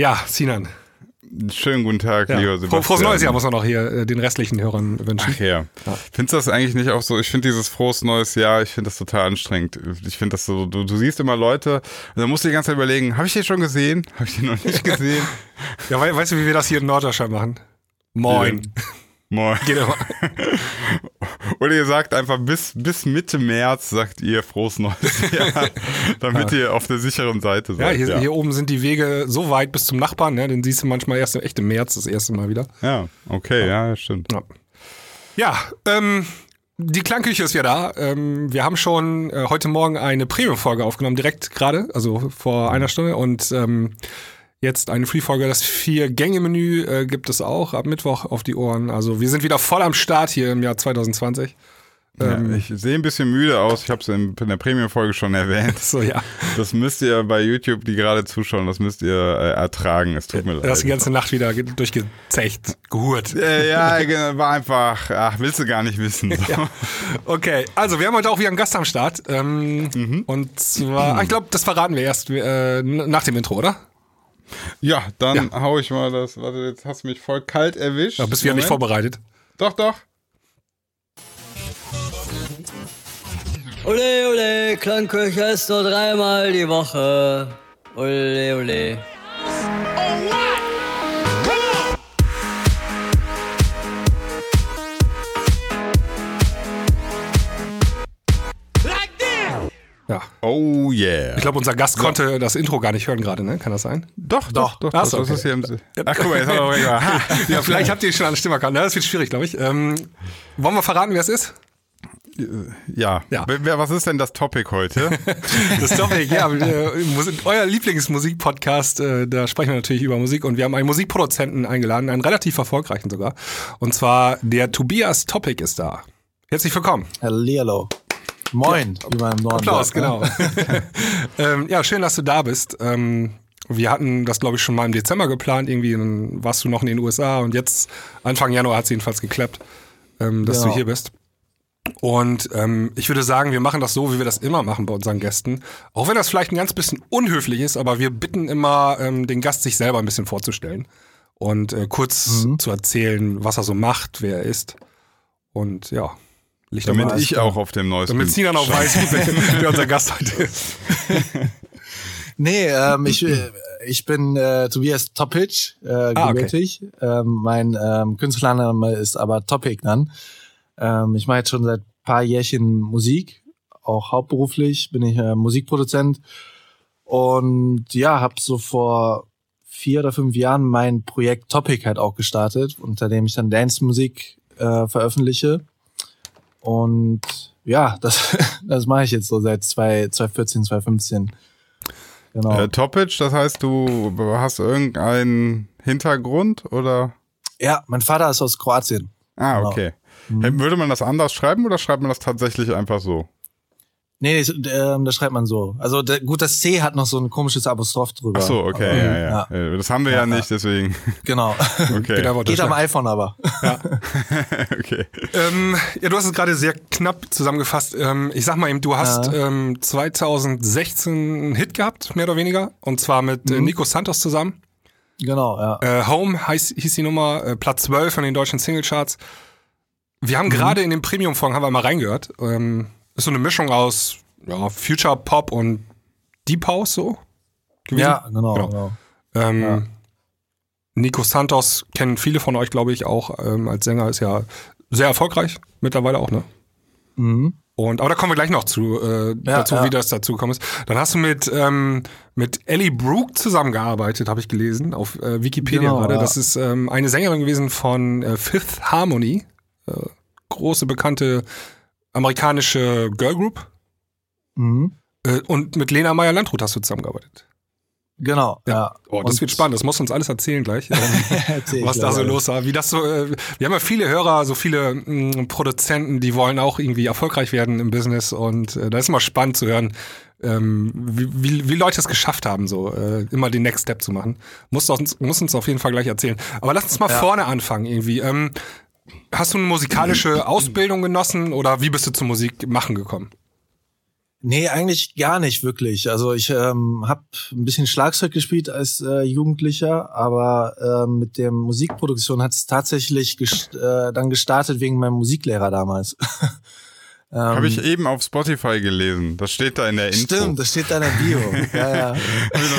Ja, Sinan. Schönen guten Tag, ja. lieber Sebastian. Frohes neues Jahr muss man noch hier äh, den restlichen Hörern wünschen. Ach ja. ja. Findest du das eigentlich nicht auch so? Ich finde dieses frohes neues Jahr, ich finde das total anstrengend. Ich finde das so, du, du, siehst immer Leute und dann musst du die ganze Zeit überlegen, habe ich den schon gesehen? Habe ich den noch nicht gesehen? ja, we weißt du, wie wir das hier in Norddeutschland machen? Moin. Moin. Immer. Oder ihr sagt einfach bis, bis Mitte März, sagt ihr frohes neues Jahr, damit ja. ihr auf der sicheren Seite seid. Ja hier, ja hier, oben sind die Wege so weit bis zum Nachbarn, ne? den siehst du manchmal erst echt im März das erste Mal wieder. Ja, okay, ja, ja stimmt. Ja, ja ähm, die Klangküche ist ja da. Ähm, wir haben schon äh, heute Morgen eine Premium-Folge aufgenommen, direkt gerade, also vor einer Stunde. Und ähm, jetzt eine Free-Folge. Das Vier-Gänge-Menü äh, gibt es auch ab Mittwoch auf die Ohren. Also wir sind wieder voll am Start hier im Jahr 2020. Ja, ähm, ich sehe ein bisschen müde aus. Ich habe es in, in, der Premium-Folge schon erwähnt. So, ja. Das müsst ihr bei YouTube, die gerade zuschauen, das müsst ihr äh, ertragen. Es tut mir leid. Du hast die ganze Nacht wieder durchgezecht, gehurt. Äh, ja, genau, war einfach, ach, willst du gar nicht wissen. So. Ja. Okay, also wir haben heute auch wieder einen Gast am Start. Ähm, mhm. Und zwar, mhm. ich glaube, das verraten wir erst äh, nach dem Intro, oder? Ja, dann ja. hau ich mal das. Warte, jetzt hast du mich voll kalt erwischt. Da bist du ja nicht vorbereitet. Doch, doch. Ole, ole, Klangküche ist nur dreimal die Woche. Ole, ole. Ja. Oh yeah. Ich glaube, unser Gast so. konnte das Intro gar nicht hören gerade, ne? Kann das sein? Doch, doch, doch. Ach, so, okay. das ist hier im Ach, guck mal, jetzt haben wir Ja, vielleicht habt ihr schon an Stimme erkannt. Das wird schwierig, glaube ich. Ähm, wollen wir verraten, wer es ist? Ja. ja. Was ist denn das Topic heute? das Topic, ja, euer Lieblingsmusikpodcast, äh, da sprechen wir natürlich über Musik und wir haben einen Musikproduzenten eingeladen, einen relativ erfolgreichen sogar. Und zwar der Tobias Topic ist da. Herzlich willkommen. Hallihallo. Moin, ja. wie man im Norden Applaus, ne? genau. ähm, ja, schön, dass du da bist. Ähm, wir hatten das, glaube ich, schon mal im Dezember geplant. Irgendwie dann warst du noch in den USA und jetzt, Anfang Januar, hat es jedenfalls geklappt, ähm, dass ja. du hier bist. Und ähm, ich würde sagen, wir machen das so, wie wir das immer machen bei unseren Gästen. Auch wenn das vielleicht ein ganz bisschen unhöflich ist, aber wir bitten immer ähm, den Gast, sich selber ein bisschen vorzustellen und äh, kurz mhm. zu erzählen, was er so macht, wer er ist. Und ja. Licht Damit ich auch auf dem neuesten. Damit Sinan auch weiß, wer unser Gast heute ist. nee, ähm, ich, äh, ich bin äh, Tobias Topic, äh, ah, gebürtig. Okay. Ähm, mein ähm, Künstlername ist aber Topic dann. Ähm, ich mache jetzt schon seit paar Jährchen Musik, auch hauptberuflich bin ich äh, Musikproduzent und ja, habe so vor vier oder fünf Jahren mein Projekt Topic halt auch gestartet, unter dem ich dann Dance-Musik äh, veröffentliche. Und ja, das, das mache ich jetzt so seit 2014, 2015. Genau. Äh, Topic, das heißt, du hast irgendeinen Hintergrund oder? Ja, mein Vater ist aus Kroatien. Ah, genau. okay. Mhm. Würde man das anders schreiben oder schreibt man das tatsächlich einfach so? Nee, nee äh, das schreibt man so. Also der, gut, das C hat noch so ein komisches Apostroph drüber. Ach so, okay, aber, ja, ja, ja, Das haben wir ja, ja nicht, deswegen. Genau. okay. Geht, Geht am iPhone aber. Ja. okay. Ähm, ja, du hast es gerade sehr knapp zusammengefasst. Ähm, ich sag mal eben, du hast ähm, 2016 einen Hit gehabt, mehr oder weniger, und zwar mit äh, mhm. Nico Santos zusammen. Genau, ja. Äh, Home heißt, hieß die Nummer, äh, Platz 12 von den deutschen Singlecharts. Wir haben mhm. gerade in dem Premium-Fong, haben wir mal reingehört. Ähm, ist so eine Mischung aus ja, Future Pop und Deep House so. Gewesen. Ja, genau. genau. genau. Ähm, ja. Nico Santos kennen viele von euch, glaube ich, auch ähm, als Sänger, ist ja sehr erfolgreich mittlerweile auch, ne? Mhm. Und, aber da kommen wir gleich noch zu, äh, ja, dazu, ja. wie das dazu gekommen ist. Dann hast du mit, ähm, mit Ellie Brooke zusammengearbeitet, habe ich gelesen, auf äh, Wikipedia genau, gerade. Ja. Das ist ähm, eine Sängerin gewesen von äh, Fifth Harmony. Äh, große, bekannte amerikanische Girlgroup. Mhm. Äh, und mit Lena Meyer-Landrut hast du zusammengearbeitet. Genau, ja. ja. Oh, das und wird spannend, das musst du uns alles erzählen gleich, ähm, was da so los war. Wie das so, äh, wir haben ja viele Hörer, so viele mh, mm, Produzenten, die wollen auch irgendwie erfolgreich werden im Business und äh, da ist immer spannend zu hören, ähm, wie, wie, wie Leute es geschafft haben, so äh, immer den Next Step zu machen. Muss uns, muss uns auf jeden Fall gleich erzählen. Aber lass uns mal ja. vorne anfangen irgendwie. Ähm, Hast du eine musikalische Ausbildung genossen oder wie bist du zur Musik machen gekommen? Nee, eigentlich gar nicht wirklich. Also ich ähm, habe ein bisschen Schlagzeug gespielt als äh, Jugendlicher, aber äh, mit der Musikproduktion hat es tatsächlich gest äh, dann gestartet wegen meinem Musiklehrer damals. Ähm, Habe ich eben auf Spotify gelesen. Das steht da in der Info. Stimmt, das steht da in der Bio. ja, ja. habe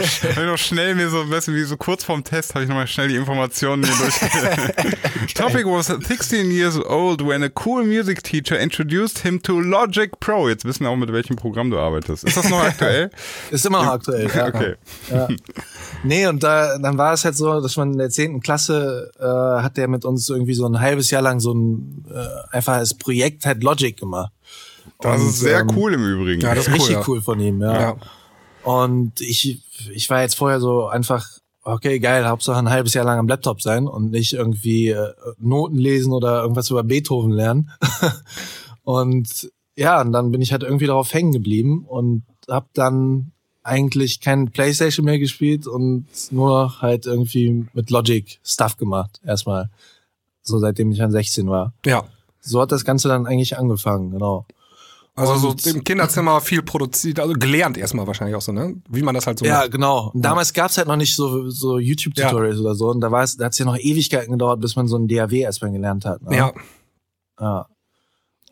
ich, hab ich noch schnell mir so, weißt du, wie so kurz vorm Test habe ich nochmal schnell die Informationen hier durch. Topic was 16 years old when a cool music teacher introduced him to Logic Pro. Jetzt wissen wir auch, mit welchem Programm du arbeitest. Ist das noch aktuell? Ist immer noch aktuell, ja. Okay. Ja. Nee, und da, dann war es halt so, dass man in der zehnten Klasse äh, hat der mit uns irgendwie so ein halbes Jahr lang so ein äh, einfach als Projekt halt Logic gemacht. Das und, ist sehr ähm, cool im Übrigen. Ja, das ist richtig cool, ja. cool von ihm, ja. ja. Und ich, ich war jetzt vorher so einfach, okay, geil, Hauptsache ein halbes Jahr lang am Laptop sein und nicht irgendwie äh, Noten lesen oder irgendwas über Beethoven lernen. und ja, und dann bin ich halt irgendwie darauf hängen geblieben und hab dann eigentlich kein Playstation mehr gespielt und nur halt irgendwie mit Logic Stuff gemacht, erstmal. So seitdem ich dann 16 war. Ja. So hat das Ganze dann eigentlich angefangen, genau. Also und so im Kinderzimmer viel produziert, also gelernt erstmal wahrscheinlich auch so, ne? Wie man das halt so Ja, macht. genau. Und damals gab's halt noch nicht so, so YouTube-Tutorials ja. oder so. Und da war es, da hat's ja noch Ewigkeiten gedauert, bis man so ein DAW erstmal gelernt hat. Ne? Ja. Ja.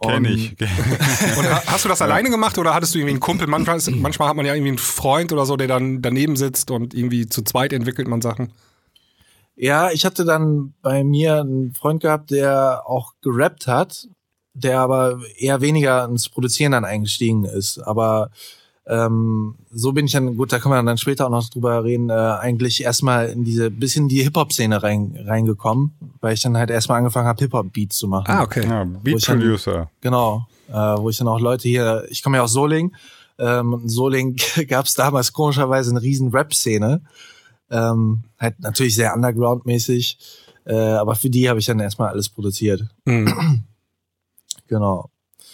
Kenn ich. und hast du das alleine gemacht oder hattest du irgendwie einen Kumpel? Manchmal, manchmal hat man ja irgendwie einen Freund oder so, der dann daneben sitzt und irgendwie zu zweit entwickelt man Sachen. Ja, ich hatte dann bei mir einen Freund gehabt, der auch gerappt hat der aber eher weniger ins Produzieren dann eingestiegen ist. Aber ähm, so bin ich dann, gut, da können wir dann später auch noch drüber reden, äh, eigentlich erstmal in diese bisschen die Hip-Hop-Szene rein, reingekommen, weil ich dann halt erstmal angefangen habe, Hip-Hop-Beats zu machen. Ah, okay. Ja, Beat-Producer. Genau, äh, wo ich dann auch Leute hier, ich komme ja aus Soling, ähm, in Soling gab es damals komischerweise eine riesen Rap-Szene, ähm, halt natürlich sehr underground-mäßig, äh, aber für die habe ich dann erstmal alles produziert. Mhm. Genau.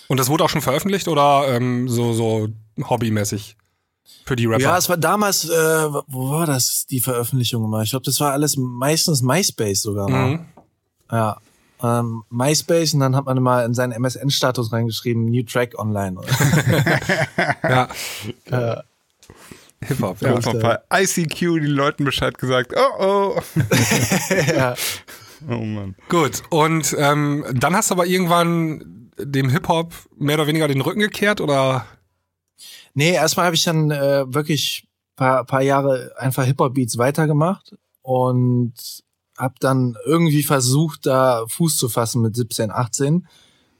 Und das wurde auch schon veröffentlicht oder ähm, so, so hobbymäßig? Für die Rapper. Ja, es war damals, äh, wo war das, die Veröffentlichung immer? Ich glaube, das war alles meistens MySpace sogar. Mhm. Ja. Ähm, MySpace und dann hat man immer in seinen MSN-Status reingeschrieben, New Track Online. ja. ja. Hip-Hop, ja. Und bei ICQ den Leuten Bescheid gesagt, oh oh. ja. Oh Mann. Gut, und ähm, dann hast du aber irgendwann dem Hip-Hop mehr oder weniger den Rücken gekehrt oder? Nee, erstmal habe ich dann äh, wirklich paar, paar Jahre einfach Hip-Hop-Beats weitergemacht und habe dann irgendwie versucht, da Fuß zu fassen mit 17, 18.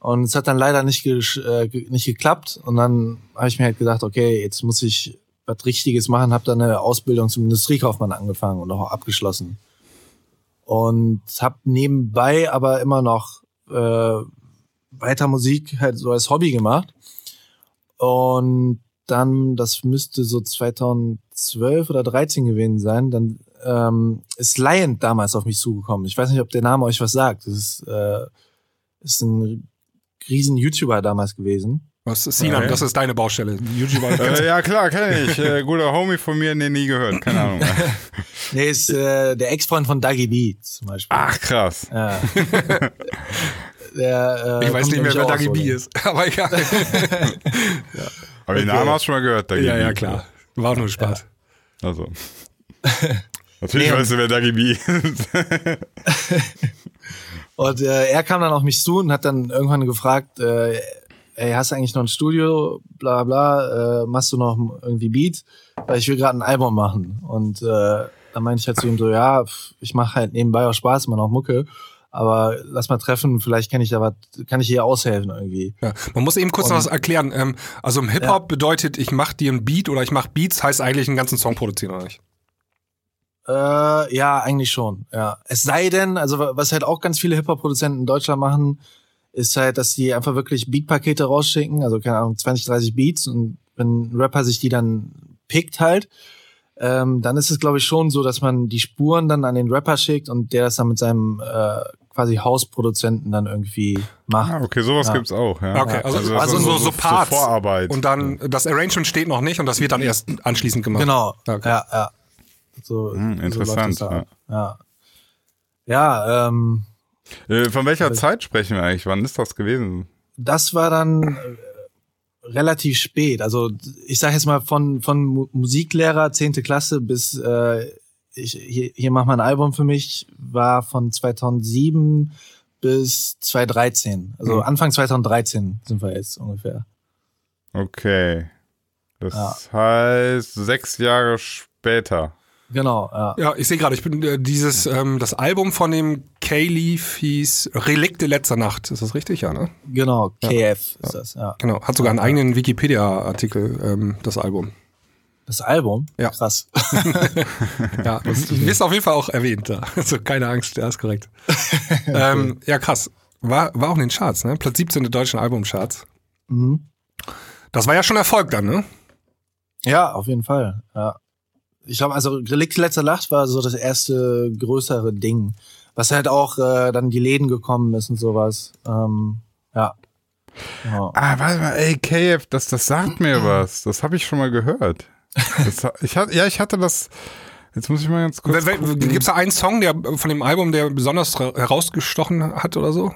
Und es hat dann leider nicht, äh, nicht geklappt. Und dann habe ich mir halt gedacht, okay, jetzt muss ich was Richtiges machen. Habe dann eine Ausbildung zum Industriekaufmann angefangen und auch abgeschlossen. Und habe nebenbei aber immer noch äh, weiter Musik halt so als Hobby gemacht. Und dann, das müsste so 2012 oder 13 gewesen sein, dann ähm, ist Lion damals auf mich zugekommen. Ich weiß nicht, ob der Name euch was sagt. Das ist, äh, ist ein riesen YouTuber damals gewesen. Was ist Sinan? Okay. Das ist deine Baustelle. YouTuber. äh, ja klar, kenne ich. Äh, guter Homie von mir, nee, nie gehört. Keine Ahnung. nee, ist äh, der Ex-Freund von Dagi B zum Beispiel. Ach krass. Ja. Der, äh, ich weiß nicht mehr, wer Dagi B ist, aber egal. ja. Aber den Namen hast du schon mal gehört, Dagi Ja, ja, klar. War auch nur Spaß. Ja. Also. Natürlich nee, weißt du, wer Dagi B ist. und äh, er kam dann auf mich zu und hat dann irgendwann gefragt, äh, ey, hast du eigentlich noch ein Studio, bla bla, äh, machst du noch irgendwie Beat? Weil ich will gerade ein Album machen. Und äh, dann meinte ich halt zu ihm so, ja, ich mache halt nebenbei auch Spaß, immer noch Mucke aber lass mal treffen, vielleicht kann ich da was, kann ich hier aushelfen irgendwie. Ja, man muss eben kurz und, noch was erklären. Ähm, also im Hip-Hop ja. bedeutet, ich mach dir ein Beat oder ich mach Beats, heißt eigentlich einen ganzen Song produzieren, oder nicht? Äh, ja, eigentlich schon, ja. Es sei denn, also was halt auch ganz viele Hip-Hop-Produzenten in Deutschland machen, ist halt, dass die einfach wirklich Beat-Pakete rausschicken, also keine Ahnung, 20, 30 Beats und wenn ein Rapper sich die dann pickt halt, ähm, dann ist es glaube ich schon so, dass man die Spuren dann an den Rapper schickt und der das dann mit seinem äh, quasi Hausproduzenten dann irgendwie macht. Ah, okay, sowas ja. gibt's auch, ja. Okay, also, also, also so, so, Parts. So Vorarbeit. Und dann, das Arrangement steht noch nicht und das wird dann erst anschließend gemacht. Genau, okay. ja, ja. So, hm, interessant. So ja. ja. Ja, ähm. Äh, von welcher Zeit sprechen wir eigentlich? Wann ist das gewesen? Das war dann relativ spät. Also ich sage jetzt mal von von Musiklehrer zehnte Klasse bis äh, ich, hier, hier mach mal ein Album für mich war von 2007 bis 2013. Also mhm. Anfang 2013 sind wir jetzt ungefähr. Okay. Das ja. heißt sechs Jahre später. Genau, ja. Ja, ich sehe gerade, ich bin äh, dieses, ähm, das Album von dem K-Leaf hieß Relikte letzter Nacht. Ist das richtig, ja, ne? Genau, KF ja. ist das, ja. Genau, hat sogar einen eigenen Wikipedia-Artikel, ähm, das Album. Das Album? Ja. Krass. ja, das wirst auf jeden Fall auch erwähnt. Ja. Also keine Angst, ja, ist korrekt. ähm, ja, krass. War, war auch in den Charts, ne? Platz 17 der deutschen Albumcharts. Mhm. Das war ja schon Erfolg dann, ne? Ja, auf jeden Fall. Ja ich glaube, also Relikt letzter Nacht war so das erste größere Ding, was halt auch äh, dann die Läden gekommen ist und sowas. Ähm, ja. Genau. Ah, warte mal, ey, KF, das, das sagt mir was. Das habe ich schon mal gehört. Das, ich hatte, ja, ich hatte das. Jetzt muss ich mal ganz kurz. Gibt es da einen Song, der von dem Album, der besonders herausgestochen hat oder so?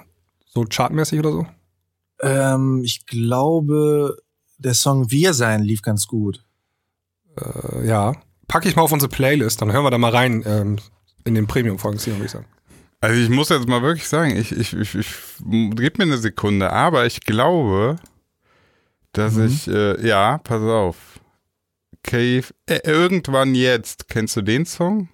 So chartmäßig oder so? Ähm, ich glaube, der Song Wir sein lief ganz gut. Äh, ja packe ich mal auf unsere Playlist, dann hören wir da mal rein ähm, in den Premium-Folgen, würde ich sagen. Also ich muss jetzt mal wirklich sagen, ich, ich, ich, ich gib mir eine Sekunde, aber ich glaube, dass mhm. ich, äh, ja, pass auf. Cave, äh, irgendwann jetzt, kennst du den Song?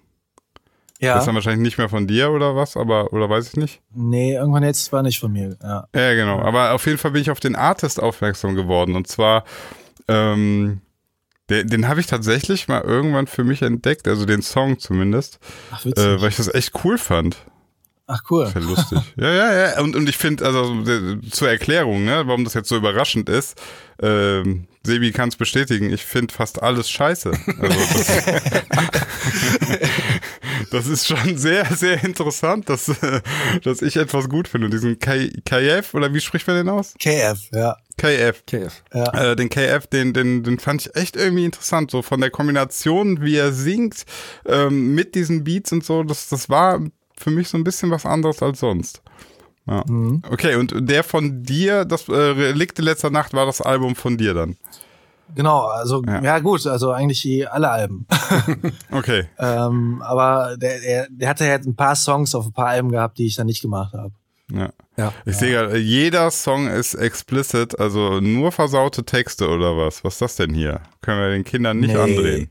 Ja. Das ist dann wahrscheinlich nicht mehr von dir oder was, aber, oder weiß ich nicht? Nee, irgendwann jetzt war nicht von mir, ja. Ja, genau. Aber auf jeden Fall bin ich auf den Artist aufmerksam geworden. Und zwar, ähm, den, den habe ich tatsächlich mal irgendwann für mich entdeckt, also den Song zumindest, Ach, äh, weil ich das echt cool fand. Ach cool. Das lustig. ja, ja, ja. Und, und ich finde, also zur Erklärung, ne, warum das jetzt so überraschend ist, ähm, Sebi kann es bestätigen, ich finde fast alles scheiße. Also das, das, ist schon sehr, sehr interessant, dass, dass ich etwas gut finde. Diesen KF, oder wie spricht man den aus? KF, ja. KF. KF. Ja. Äh, den KF, den, den, den fand ich echt irgendwie interessant. So von der Kombination, wie er singt, ähm, mit diesen Beats und so, das, das war für mich so ein bisschen was anderes als sonst. Ja. Mhm. Okay, und der von dir, das äh, Relikte letzter Nacht war das Album von dir dann? Genau, also ja, ja gut, also eigentlich alle Alben. okay. ähm, aber der, der, der hatte ja ein paar Songs auf ein paar Alben gehabt, die ich dann nicht gemacht habe. Ja. ja. Ich ja. sehe gerade, jeder Song ist explicit, also nur versaute Texte oder was? Was ist das denn hier? Können wir den Kindern nicht nee. andrehen?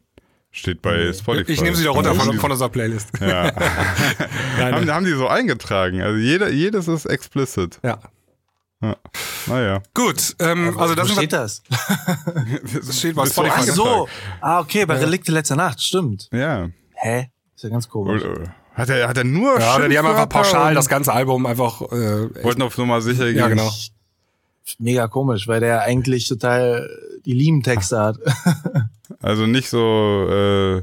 Steht bei Spotify. Ich nehme sie da runter von, von unserer Playlist. Ja. haben, haben die so eingetragen. Also jeder, jedes ist explicit. Ja. ja. Naja. Gut, ähm, also das Wo steht das? das steht bei Spotify. Ach so. Ah, okay, bei Relikte letzter Nacht, stimmt. Ja. Hä? Ist ja ganz komisch. Hat er, hat er nur Ja, die haben einfach pauschal das ganze Album einfach äh, Wollten auf Nummer sicher gehen. Ja, genau. Mega komisch, weil der eigentlich total die lieben Texte hat. Also nicht so, äh,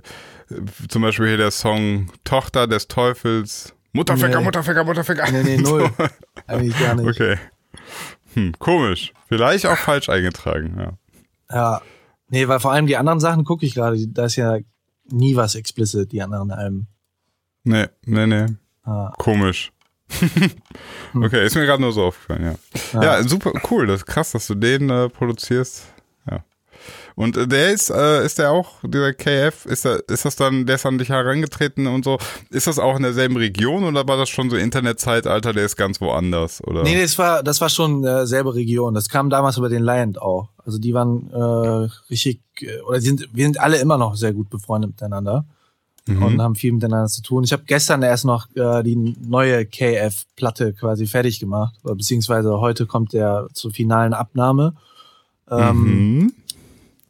zum Beispiel hier der Song Tochter des Teufels. Mutterficker, nee. Mutterficker, Mutterficker. Nee, nee, null. Eigentlich gar nicht. Okay. Hm, komisch. Vielleicht auch falsch eingetragen, ja. Ja. Nee, weil vor allem die anderen Sachen gucke ich gerade, da ist ja nie was explicit, die anderen Alben. Nee, nee, nee. Ah. Komisch. okay, ist mir gerade nur so aufgefallen, ja. ja. Ja, super, cool. Das ist krass, dass du den äh, produzierst. Und äh, der ist, äh, ist der auch, dieser KF, ist, der, ist das dann, der ist an dich herangetreten und so. Ist das auch in derselben Region oder war das schon so Internetzeitalter, der ist ganz woanders? Oder? Nee, das war, das war schon äh, selbe Region. Das kam damals über den Lion auch. Also die waren äh, richtig, äh, oder sind, wir sind alle immer noch sehr gut befreundet miteinander. Mhm. und haben viel miteinander zu tun. Ich habe gestern erst noch äh, die neue KF-Platte quasi fertig gemacht, beziehungsweise heute kommt der zur finalen Abnahme. Ähm, mhm.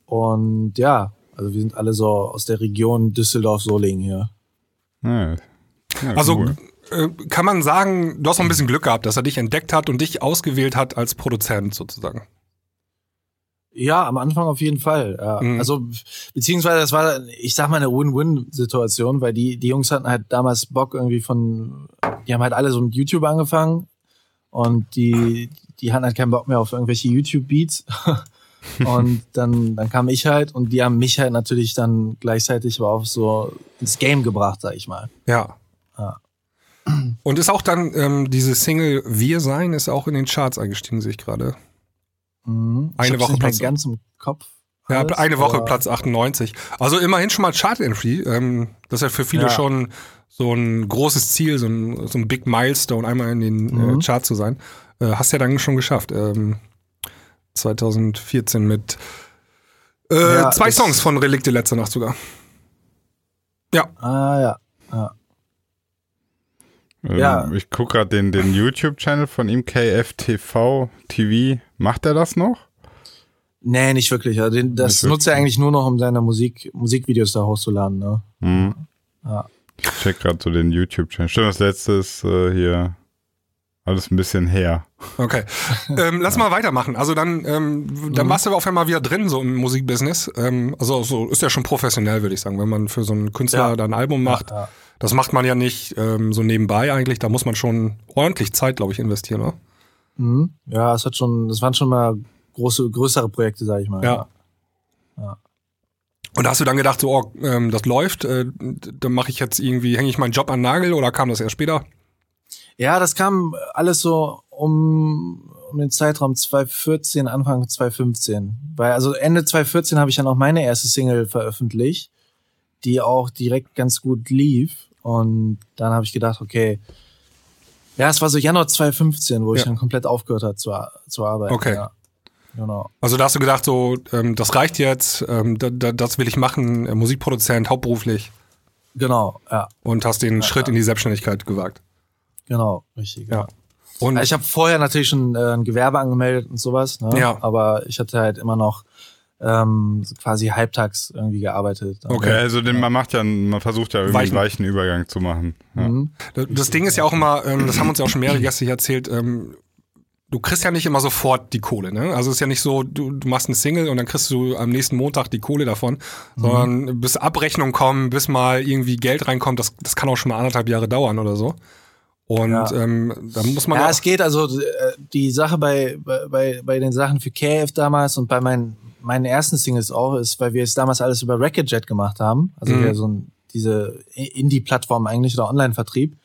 Und ja, also wir sind alle so aus der Region Düsseldorf-Solingen hier. Ja. Ja, also cool. äh, kann man sagen, du hast noch ein bisschen Glück gehabt, dass er dich entdeckt hat und dich ausgewählt hat als Produzent sozusagen. Ja, am Anfang auf jeden Fall. Ja. Mhm. Also beziehungsweise das war, ich sag mal, eine Win-Win-Situation, weil die die Jungs hatten halt damals Bock irgendwie von, die haben halt alle so mit YouTube angefangen und die die hatten halt keinen Bock mehr auf irgendwelche YouTube-Beats und dann, dann kam ich halt und die haben mich halt natürlich dann gleichzeitig aber auch so ins Game gebracht, sag ich mal. Ja. ja. Und ist auch dann ähm, diese Single Wir sein ist auch in den Charts eingestiegen, sehe ich gerade. Mhm. Eine Woche Platz. ganz im Kopf. Ja, eine Woche Platz 98. Also immerhin schon mal Chart-Entry. Ähm, das ist ja für viele ja. schon so ein großes Ziel, so ein, so ein Big Milestone, einmal in den äh, mhm. äh, Chart zu sein. Äh, hast ja dann schon geschafft. Ähm, 2014 mit äh, ja, zwei Songs von Relikte letzte Nacht sogar. Ja. Ah, ja. ja. Ähm, ja. Ich gucke gerade den, den YouTube-Channel von ihm, KFTV TV. Macht er das noch? Nee, nicht wirklich. Also den, das nicht nutzt er eigentlich nur noch, um seine Musik, Musikvideos da hochzuladen. Ne? Mhm. Ja. Ich check gerade so den YouTube-Channel. Stimmt, das letzte ist äh, hier alles ein bisschen her. Okay. ähm, lass mal weitermachen. Also dann, ähm, dann mhm. warst du aber auf einmal wieder drin, so im Musikbusiness. Ähm, also so ist ja schon professionell, würde ich sagen, wenn man für so einen Künstler ja. da ein Album macht. Ja, ja. Das macht man ja nicht ähm, so nebenbei eigentlich. Da muss man schon ordentlich Zeit, glaube ich, investieren, oder? Mhm. Ja, es hat schon, das waren schon mal große, größere Projekte, sag ich mal. Ja. ja. Und hast du dann gedacht, so, oh, ähm, das läuft, äh, dann mache ich jetzt irgendwie, hänge ich meinen Job an Nagel oder kam das erst später? Ja, das kam alles so um, um den Zeitraum 2014, Anfang 2015. Weil also Ende 2014 habe ich dann auch meine erste Single veröffentlicht, die auch direkt ganz gut lief. Und dann habe ich gedacht, okay, ja, es war so Januar 2015, wo ja. ich dann komplett aufgehört habe zu, zu arbeiten. Okay. Ja. Genau. Also da hast du gedacht, so, ähm, das reicht jetzt, ähm, da, da, das will ich machen, äh, Musikproduzent, hauptberuflich. Genau, ja. Und hast den ja, Schritt in die Selbstständigkeit gewagt. Genau, richtig. Ja. Und ich habe vorher natürlich schon äh, ein Gewerbe angemeldet und sowas, ne? ja. aber ich hatte halt immer noch ähm, quasi halbtags irgendwie gearbeitet. Okay, also den, man macht ja, man versucht ja irgendwie weichen. einen weichen Übergang zu machen. Ja. Mhm. Das, das Ding ist ja auch immer, ähm, das haben uns ja auch schon mehrere Gäste hier erzählt, ähm, du kriegst ja nicht immer sofort die Kohle, ne? Also es ist ja nicht so, du, du machst eine Single und dann kriegst du am nächsten Montag die Kohle davon, mhm. sondern bis Abrechnung kommen, bis mal irgendwie Geld reinkommt, das, das kann auch schon mal anderthalb Jahre dauern oder so. Und ja. ähm, da muss man. Ja, es geht also äh, die Sache bei, bei, bei den Sachen für KF damals und bei meinen, meinen ersten Singles auch ist, weil wir es damals alles über Racketjet gemacht haben. Also mhm. so ein, diese Indie-Plattform eigentlich oder Online-Vertrieb.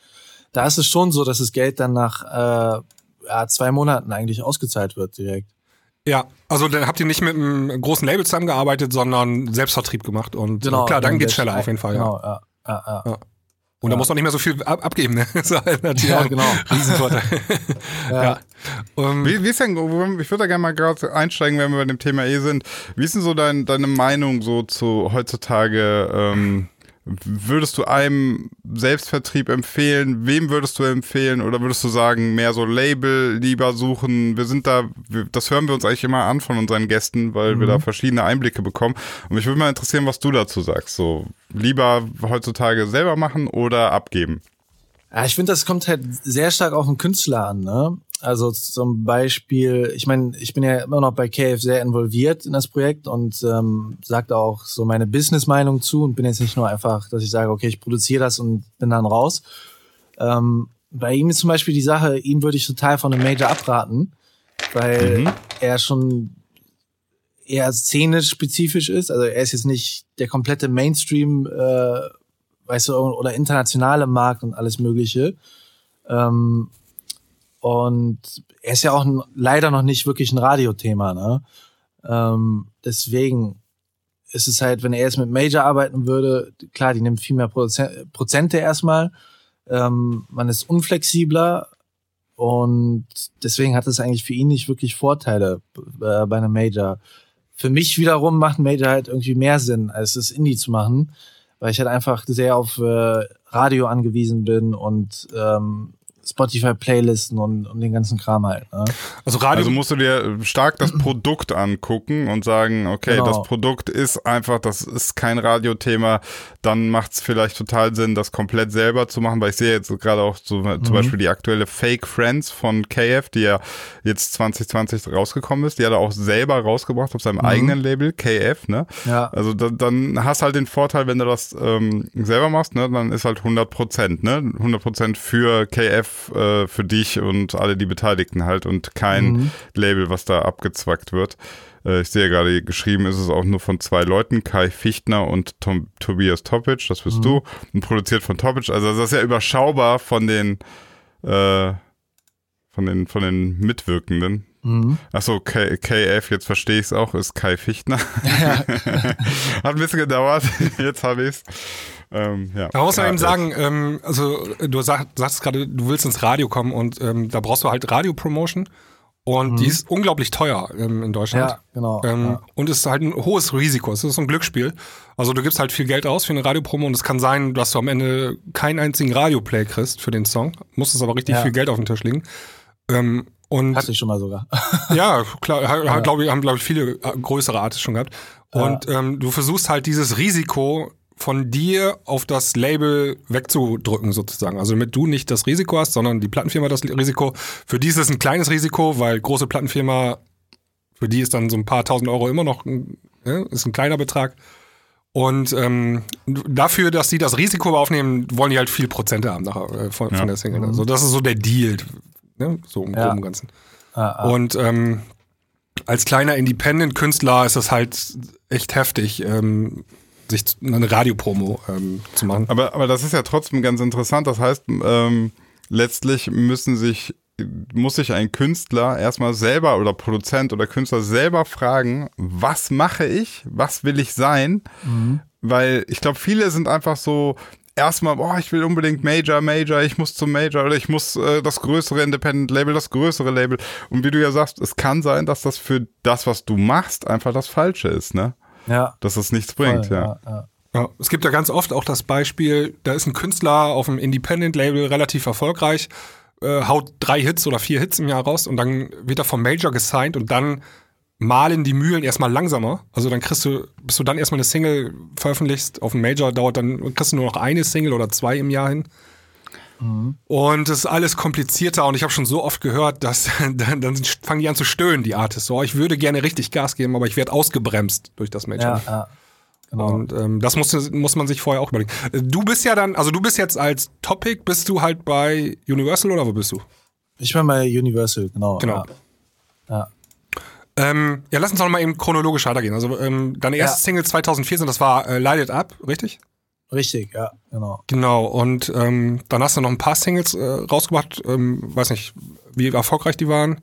Da ist es schon so, dass das Geld dann nach äh, ja, zwei Monaten eigentlich ausgezahlt wird direkt. Ja, also dann habt ihr nicht mit einem großen Label zusammengearbeitet, sondern Selbstvertrieb gemacht und genau, klar, dann geht's schneller auf jeden Fall. Genau, ja. ja, ja, ja. Und ja. da muss man nicht mehr so viel ab abgeben, ne? Das ist halt natürlich ja, genau. Riesenvorteil. ja. ja. Um, wie, wie ist denn, ich würde da gerne mal gerade einsteigen, wenn wir bei dem Thema eh sind. Wie ist denn so dein, deine Meinung so zu heutzutage ähm, Würdest du einem Selbstvertrieb empfehlen? Wem würdest du empfehlen? Oder würdest du sagen, mehr so Label lieber suchen? Wir sind da, wir, das hören wir uns eigentlich immer an von unseren Gästen, weil mhm. wir da verschiedene Einblicke bekommen. Und mich würde mal interessieren, was du dazu sagst. So, lieber heutzutage selber machen oder abgeben? Ja, ich finde, das kommt halt sehr stark auf den Künstler an. Ne? Also zum Beispiel, ich meine, ich bin ja immer noch bei KF sehr involviert in das Projekt und ähm, sagt auch so meine Business-Meinung zu und bin jetzt nicht nur einfach, dass ich sage, okay, ich produziere das und bin dann raus. Ähm, bei ihm ist zum Beispiel die Sache, ihm würde ich total von einem Major abraten, weil mhm. er schon eher szenisch spezifisch ist. Also er ist jetzt nicht der komplette Mainstream, äh, weißt du, oder internationale Markt und alles Mögliche. Ähm, und er ist ja auch ein, leider noch nicht wirklich ein Radiothema, ne? Ähm, deswegen ist es halt, wenn er jetzt mit Major arbeiten würde, klar, die nimmt viel mehr Prozente erstmal. Ähm, man ist unflexibler und deswegen hat es eigentlich für ihn nicht wirklich Vorteile äh, bei einem Major. Für mich wiederum macht Major halt irgendwie mehr Sinn, als das Indie zu machen, weil ich halt einfach sehr auf äh, Radio angewiesen bin und ähm, Spotify-Playlisten und, und den ganzen Kram halt. Ne? Also, Radio also musst du dir stark das Produkt angucken und sagen, okay, genau. das Produkt ist einfach, das ist kein Radiothema, dann macht es vielleicht total Sinn, das komplett selber zu machen, weil ich sehe jetzt gerade auch so, mhm. zum Beispiel die aktuelle Fake Friends von KF, die ja jetzt 2020 rausgekommen ist, die hat er auch selber rausgebracht auf seinem mhm. eigenen Label, KF, ne? Ja. Also da, dann hast halt den Vorteil, wenn du das ähm, selber machst, ne, dann ist halt 100 Prozent, ne? 100 Prozent für KF äh, für dich und alle die Beteiligten halt und kein mhm. Label, was da abgezwackt wird. Äh, ich sehe gerade, geschrieben ist es auch nur von zwei Leuten, Kai Fichtner und Tom, Tobias Topic, das bist mhm. du, und produziert von Topic. Also das ist ja überschaubar von den, äh, von den, von den Mitwirkenden. Mhm. Achso, KF, jetzt verstehe ich es auch, ist Kai Fichtner. Ja. Hat ein bisschen gedauert, jetzt habe ich es. Ähm, ja. Da muss man eben sagen, ähm, also du sag, sagst gerade, du willst ins Radio kommen und ähm, da brauchst du halt Radio-Promotion. Und mhm. die ist unglaublich teuer ähm, in Deutschland. Ja, genau. Ähm, ja. Und ist halt ein hohes Risiko. Es ist so ein Glücksspiel. Also du gibst halt viel Geld aus für eine Radiopromo und es kann sein, dass du am Ende keinen einzigen Radioplay kriegst für den Song. Muss es aber richtig ja. viel Geld auf den Tisch liegen. Ähm, und Hatte ich schon mal sogar. ja, klar, ja. Glaub ich, haben, glaube ich, viele äh, größere Artists schon gehabt. Und ja. ähm, du versuchst halt dieses Risiko von dir auf das Label wegzudrücken sozusagen. Also damit du nicht das Risiko hast, sondern die Plattenfirma das Risiko. Für die ist es ein kleines Risiko, weil große Plattenfirma, für die ist dann so ein paar tausend Euro immer noch, ja, ist ein kleiner Betrag. Und ähm, dafür, dass sie das Risiko aufnehmen, wollen die halt viel Prozente haben nachher, äh, von, ja. von der Single. Also das ist so der Deal, ne? so im ja. Groben und Ganzen. Ah, ah. Und ähm, als kleiner Independent-Künstler ist das halt echt heftig. Ähm, sich eine Radiopromo ähm, zu machen. Aber, aber das ist ja trotzdem ganz interessant. Das heißt, ähm, letztlich müssen sich muss sich ein Künstler erstmal selber oder Produzent oder Künstler selber fragen, was mache ich, was will ich sein? Mhm. Weil ich glaube, viele sind einfach so, erstmal, boah, ich will unbedingt Major, Major, ich muss zum Major oder ich muss äh, das größere Independent Label, das größere Label. Und wie du ja sagst, es kann sein, dass das für das, was du machst, einfach das Falsche ist, ne? Ja. Dass es nichts bringt, Voll, ja. ja, ja. Ja, es gibt ja ganz oft auch das Beispiel, da ist ein Künstler auf einem Independent-Label relativ erfolgreich, äh, haut drei Hits oder vier Hits im Jahr raus und dann wird er vom Major gesigned und dann malen die Mühlen erstmal langsamer. Also dann kriegst du, bis du dann erstmal eine Single veröffentlichst, auf dem Major dauert dann, kriegst du nur noch eine Single oder zwei im Jahr hin. Mhm. Und es ist alles komplizierter und ich habe schon so oft gehört, dass dann, dann, fangen die an zu stöhnen, die Artists. So, ich würde gerne richtig Gas geben, aber ich werde ausgebremst durch das Matchup. Ja, ja. Genau. Und ähm, das muss, muss man sich vorher auch überlegen. Du bist ja dann, also du bist jetzt als Topic, bist du halt bei Universal oder wo bist du? Ich bin bei Universal, genau. Genau. Ja, ja. Ähm, ja lass uns doch mal eben chronologisch weitergehen. Also ähm, deine erste Single 2014, das war äh, Light It Up, richtig? Richtig, ja, genau. Genau, und ähm, dann hast du noch ein paar Singles äh, rausgebracht, ähm, weiß nicht, wie erfolgreich die waren.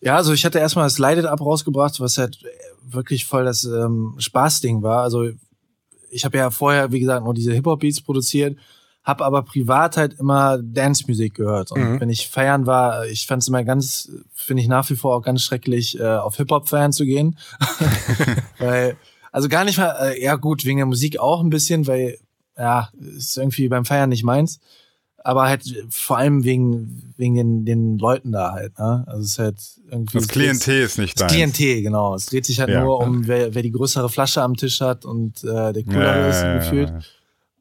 Ja, also ich hatte erstmal das Lighted Up rausgebracht, was halt wirklich voll das ähm, Spaßding war. Also ich habe ja vorher, wie gesagt, nur diese Hip-Hop-Beats produziert, habe aber privat halt immer Dance-Musik gehört. Und mhm. wenn ich feiern war, ich fand es immer ganz, finde ich nach wie vor auch ganz schrecklich, äh, auf Hip-Hop-Feiern zu gehen. Weil also gar nicht mal, äh, ja gut, wegen der Musik auch ein bisschen, weil, ja, ist irgendwie beim Feiern nicht meins. Aber halt vor allem wegen, wegen den, den Leuten da halt, ne? Also es ist halt irgendwie. Das Klientel ist nicht da. Das Klientel, genau. Es dreht sich halt ja. nur um, wer, wer die größere Flasche am Tisch hat und äh, der coolere ja, ist ja, gefühlt.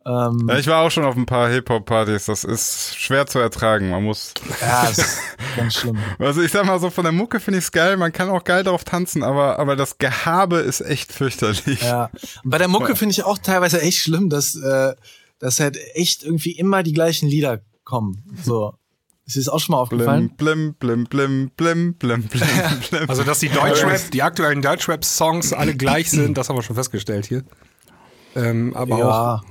Ähm, ja, ich war auch schon auf ein paar Hip-Hop-Partys. Das ist schwer zu ertragen. Man muss. Ja, das ist ganz schlimm. Also ich sag mal so, von der Mucke finde ich es geil. Man kann auch geil darauf tanzen, aber, aber das Gehabe ist echt fürchterlich. Ja. Und bei der Mucke finde ich auch teilweise echt schlimm, dass, äh, dass halt echt irgendwie immer die gleichen Lieder kommen. So. Ist dir das auch schon mal aufgefallen? Blim, blim, blim, blim, blim, blim, blim. Also, dass die Deutschrap, die aktuellen Deutschrap-Songs alle gleich sind, das haben wir schon festgestellt hier. Ähm, aber ja. auch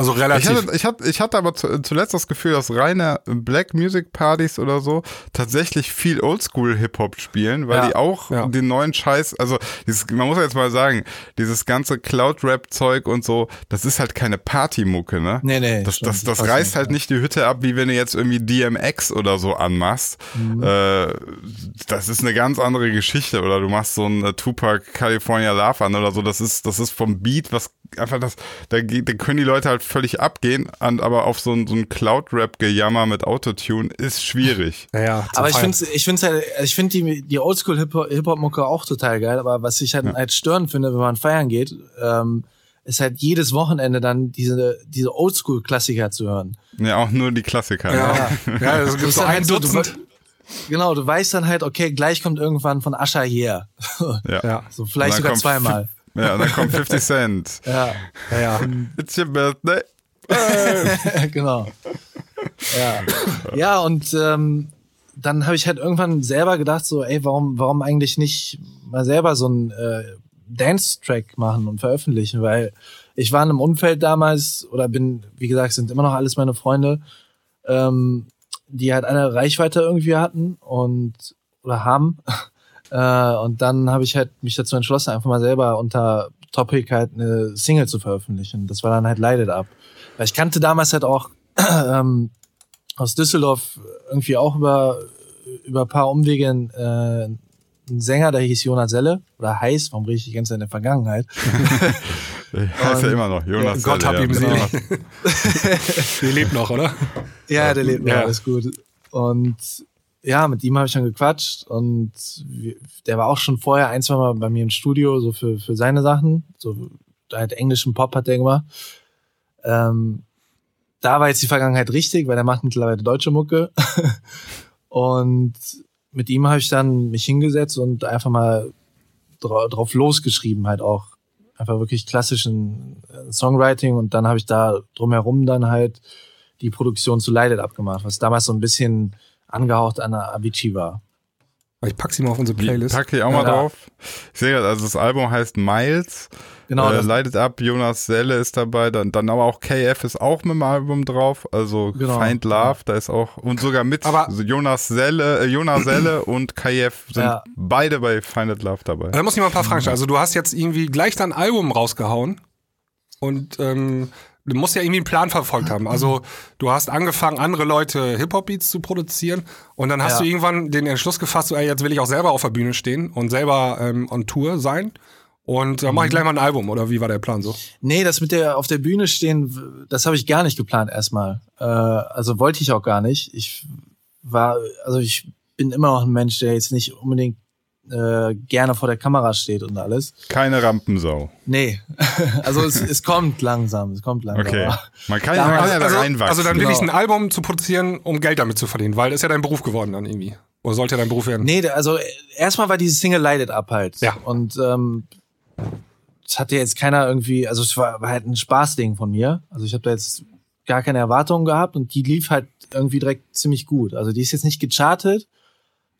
also relativ. Ich hatte, ich hatte, ich hatte aber zuletzt das Gefühl, dass reine Black Music Partys oder so tatsächlich viel Oldschool Hip-Hop spielen, weil ja, die auch ja. den neuen Scheiß, also dieses, man muss jetzt mal sagen, dieses ganze Cloud-Rap-Zeug und so, das ist halt keine Party-Mucke, ne? Nee, nee. Das, das, das, das reißt halt nicht die Hütte ab, wie wenn du jetzt irgendwie DMX oder so anmachst. Mhm. Äh, das ist eine ganz andere Geschichte. Oder du machst so ein Tupac California Love an oder so. Das ist, das ist vom Beat was einfach das, da, da können die Leute halt völlig abgehen, und, aber auf so ein, so ein Cloud-Rap-Gejammer mit Autotune ist schwierig. Ja, aber ich finde ich finde halt, ich finde die, die Oldschool-Hip-Hop-Mucke auch total geil, aber was ich halt, ja. halt störend finde, wenn man feiern geht, ähm, ist halt jedes Wochenende dann diese, diese Oldschool-Klassiker zu hören. Ja, auch nur die Klassiker. Ja, ja. ja also gibt so ein Dutzend. So, genau, du weißt dann halt, okay, gleich kommt irgendwann von Ascha hier. Ja. ja. So vielleicht sogar zweimal. Ja, dann kommt 50 Cent. ja, ja, ja. It's your birthday. genau. Ja, ja und ähm, dann habe ich halt irgendwann selber gedacht, so, ey, warum, warum eigentlich nicht mal selber so einen äh, Dance-Track machen und veröffentlichen? Weil ich war in einem Umfeld damals, oder bin, wie gesagt, sind immer noch alles meine Freunde, ähm, die halt eine Reichweite irgendwie hatten und oder haben. Äh, und dann habe ich halt mich dazu entschlossen, einfach mal selber unter Topic halt eine Single zu veröffentlichen. Das war dann halt Light It Up. Weil ich kannte damals halt auch ähm, aus Düsseldorf irgendwie auch über, über ein paar Umwege äh, einen Sänger, der hieß Jonas Selle. Oder heißt, warum rede ich die ganze Zeit in der Vergangenheit? heißt ja immer noch, Jonas Gott Selle. hab ihm ja. selig. der lebt noch, oder? Ja, der lebt noch, Ja. alles gut. Und ja, mit ihm habe ich dann gequatscht und der war auch schon vorher ein, zwei Mal bei mir im Studio, so für, für seine Sachen. So halt englischen Pop hat der gemacht. Ähm, da war jetzt die Vergangenheit richtig, weil der macht mittlerweile deutsche Mucke. und mit ihm habe ich dann mich hingesetzt und einfach mal dra drauf losgeschrieben, halt auch einfach wirklich klassischen äh, Songwriting und dann habe ich da drumherum dann halt die Produktion zu Light It Up gemacht, was damals so ein bisschen angehaucht an der Avicii war. Ich pack sie mal auf unsere Die Playlist. packe ich auch mal Ja. drauf. Ich sehe gerade, also das Album heißt Miles. Genau, äh, It Up, Jonas Selle ist dabei, dann, dann aber auch KF ist auch mit dem Album drauf, also Genau. Find Love, da ist auch, und sogar mit Aber- Jonas Selle, äh, Jonas Selle und KF sind Ja. beide bei Find It Love dabei. Da muss ich mal ein paar Fragen stellen. Also du hast jetzt irgendwie gleich dein Album rausgehauen und ähm, du musst ja irgendwie einen Plan verfolgt haben. Also du hast angefangen, andere Leute Hip-Hop-Beats zu produzieren und dann hast Ja. du irgendwann den Entschluss gefasst, so, ey, jetzt will ich auch selber auf der Bühne stehen und selber ähm, on Tour sein. Und dann mache ich gleich mal ein Album, oder wie war der Plan so? nee, das mit der auf der Bühne stehen, das habe ich gar nicht geplant erstmal. Äh, also wollte ich auch gar nicht. Ich war, also ich bin immer noch ein Mensch, der jetzt nicht unbedingt äh, gerne vor der Kamera steht und alles. Keine Rampensau. Nee, also es, es kommt langsam, es kommt langsam. Okay. Man kann, Ja, man kann ja da also, reinwachsen. also dann will Genau. ich ein Album zu produzieren, um Geld damit zu verdienen, weil das ist ja dein Beruf geworden dann irgendwie. Oder sollte dein Beruf werden? Nee, also erstmal war diese Single Light It Up halt. Ja. Und ähm, es hatte jetzt keiner irgendwie, also es war, war halt ein Spaßding von mir. Also ich habe da jetzt gar keine Erwartungen gehabt und die lief halt irgendwie direkt ziemlich gut. Also die ist jetzt nicht gechartet,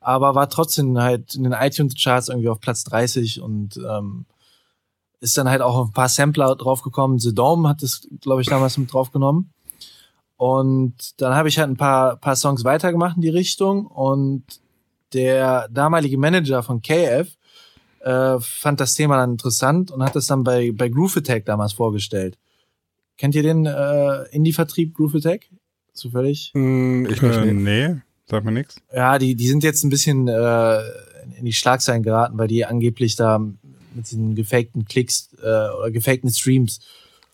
aber war trotzdem halt in den iTunes-Charts irgendwie auf Platz 30 und ähm, ist dann halt auch auf ein paar Sampler draufgekommen. The Dome hat das, glaube ich, damals mit draufgenommen. Und dann habe ich halt ein paar, paar Songs weitergemacht in die Richtung und der damalige Manager von KF äh, fand das Thema dann interessant und hat das dann bei, bei Groove Attack damals vorgestellt. Kennt ihr den äh, Indie-Vertrieb Groove Attack? Zufällig? Hm, ich nicht. äh, nee. nee, sag mir nichts. Ja, die, die sind jetzt ein bisschen äh, in die Schlagzeilen geraten, weil die angeblich da mit diesen gefakten Klicks äh, oder gefakten Streams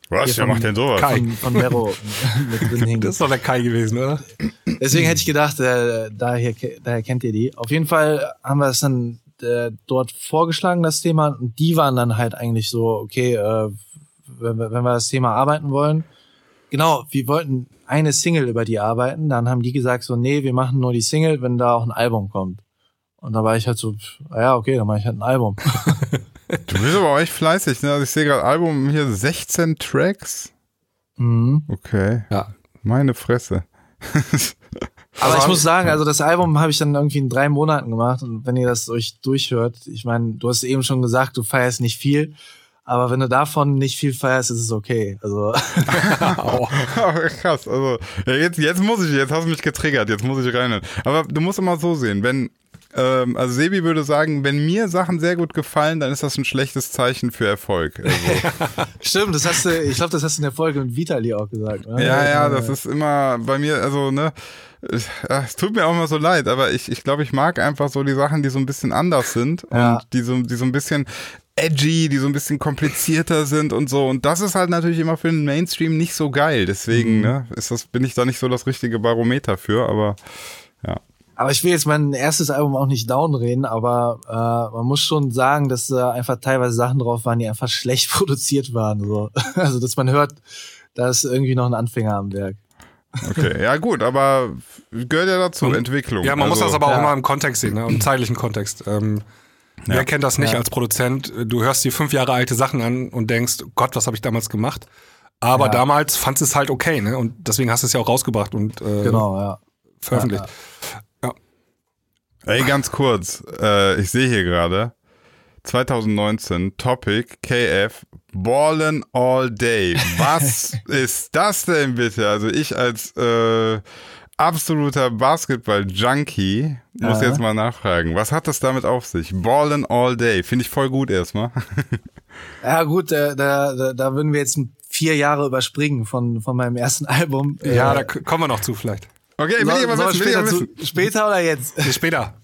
Was? Wer macht denn sowas? Kai. von, von Mero mit drin hingen. Das ist doch der Kai gewesen, oder? Deswegen hätte ich gedacht, äh, daher, daher kennt ihr die. Auf jeden Fall haben wir es dann äh, dort vorgeschlagen, das Thema. Und die waren dann halt eigentlich so, okay, äh, wenn, wir, wenn wir das Thema arbeiten wollen. Genau, wir wollten eine Single über die arbeiten. Dann haben die gesagt so, nee, wir machen nur die Single, wenn da auch ein Album kommt. Und da war ich halt so, ah ja, okay, dann mache ich halt ein Album. Du bist aber auch echt fleißig, ne? Also ich sehe gerade Album hier 16 Tracks. mhm. Okay. Ja. Meine Fresse. Aber ich muss sagen, also das Album habe ich dann irgendwie in drei Monaten gemacht und wenn ihr das euch durchhört, ich meine, du hast eben schon gesagt, du feierst nicht viel, aber wenn du davon nicht viel feierst, ist es okay. Also Au. Krass, also ja, jetzt, jetzt muss ich, jetzt hast du mich getriggert, jetzt muss ich rein. Aber du musst immer so sehen, wenn, ähm, also Sebi würde sagen, wenn mir Sachen sehr gut gefallen, dann ist das ein schlechtes Zeichen für Erfolg. Also, stimmt, das hast du, ich glaube, das hast du in der Folge mit Vitali auch gesagt. Ne? ja, ja, das ist immer bei mir, also ne, es es tut mir auch immer so leid, aber ich, ich glaube, ich mag einfach so die Sachen, die so ein bisschen anders sind und Ja. die so, die so ein bisschen edgy, die so ein bisschen komplizierter sind und so. Und das ist halt natürlich immer für den Mainstream nicht so geil. Deswegen, ne, ist das, bin ich da nicht so das richtige Barometer für, aber ja. Aber ich will jetzt mein erstes Album auch nicht downreden, aber äh, man muss schon sagen, dass da einfach teilweise Sachen drauf waren, die einfach schlecht produziert waren. So. Also dass man hört, da ist irgendwie noch ein Anfänger am Werk. Okay, ja gut, aber gehört ja dazu, Entwicklung. Ja, man muss Also, das aber auch ja. mal im Kontext sehen, ne? im zeitlichen Kontext. Ähm, Wer kennt das nicht Ja. als Produzent? Du hörst dir fünf Jahre alte Sachen an und denkst, Gott, was habe ich damals gemacht? Aber Ja. damals fandst es halt okay, ne? Und deswegen hast du es ja auch rausgebracht und äh, Genau, ja. veröffentlicht. Ey, ganz kurz, äh, ich sehe hier gerade 2019 Topic KF Ballin' All Day. Was ist das denn bitte? Also ich als äh, absoluter Basketball-Junkie muss ja. jetzt mal nachfragen. Was hat das damit auf sich? Ballin' all day. Finde ich voll gut erstmal. ja, gut, da, da, da würden wir jetzt vier Jahre überspringen von, von meinem ersten Album. Ja, äh, da kommen wir noch zu vielleicht. Okay, will so, ich aber wissen, später, zu, später oder jetzt? Später.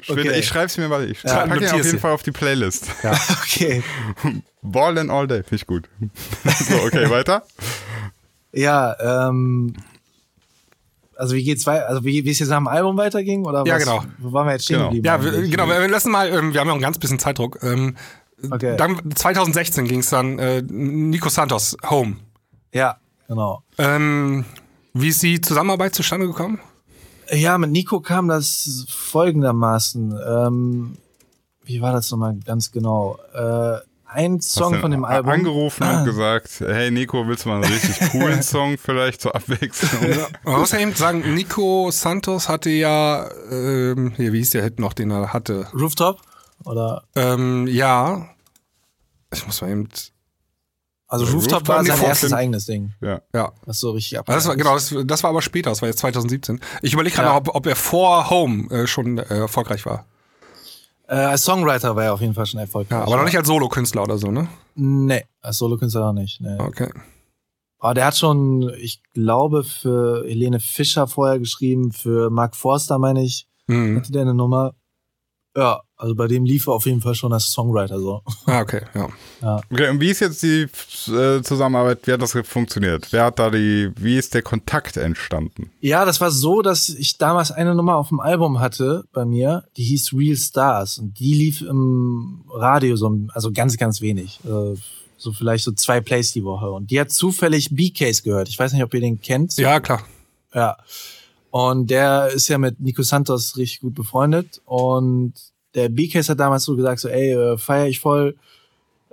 Später. Okay. Ich schreib's mir mal. Ich ja, packe ihn auf jeden Fall auf die Playlist. Ja. okay. Ballin' all day. Finde ich gut. so, okay, weiter. Ja, ähm, also wie geht's weiter? Also wie, wie es jetzt nach dem Album weiterging oder ja, genau. Wo waren wir jetzt stehen genau. geblieben? Ja, wir, genau. Wir lassen mal. Ähm, wir haben ja ein ganz bisschen Zeitdruck. Ähm, okay. Dann 2016 ging es dann äh, Nico Santos Home. Ja, genau. Ähm, wie ist die Zusammenarbeit zustande gekommen? Ja, mit Nico kam das folgendermaßen. Ähm, wie war das nochmal ganz genau? Äh, ein Song von dem Album. Angerufen und gesagt, hey Nico, willst du mal einen richtig coolen Song vielleicht zur Abwechslung? Man muss ja eben sagen, Nico Santos hatte ja, ähm, hier, wie hieß der Hit noch, den er hatte? Rooftop? Oder? Ähm, ja. Ich muss mal eben. Also Rooftop, Rooftop war sein erstes eigenes Ding. Ja. ja. Was so richtig ab. Das war, genau, das, das, war aber später, das war jetzt 2017. Ich überlege gerade ja. noch, ob, ob er vor Home äh, schon äh, erfolgreich war. Äh, als Songwriter war er auf jeden Fall schon erfolgreich. Ja, aber noch nicht als Solokünstler oder so, ne? Nee, als Solokünstler noch nicht. Nee. Okay. Aber der hat schon, ich glaube, für Helene Fischer vorher geschrieben, für Mark Forster, meine ich, mhm. hatte der eine Nummer. Ja, also bei dem lief er auf jeden Fall schon als Songwriter so. Ah, okay, ja. ja. Okay, und wie ist jetzt die äh, Zusammenarbeit, wie hat das funktioniert? Wer hat da die, wie ist der Kontakt entstanden? Ja, das war so, dass ich damals eine Nummer auf dem Album hatte bei mir, die hieß Real Stars und die lief im Radio so, also ganz, ganz wenig. Äh, so vielleicht so zwei Plays die Woche. Und die hat zufällig B-Case gehört. Ich weiß nicht, ob ihr den kennt. Ja, klar. Ja. Und der ist ja mit Nico Santos richtig gut befreundet. Und der B-Case hat damals so gesagt, so, ey, äh, feier ich voll,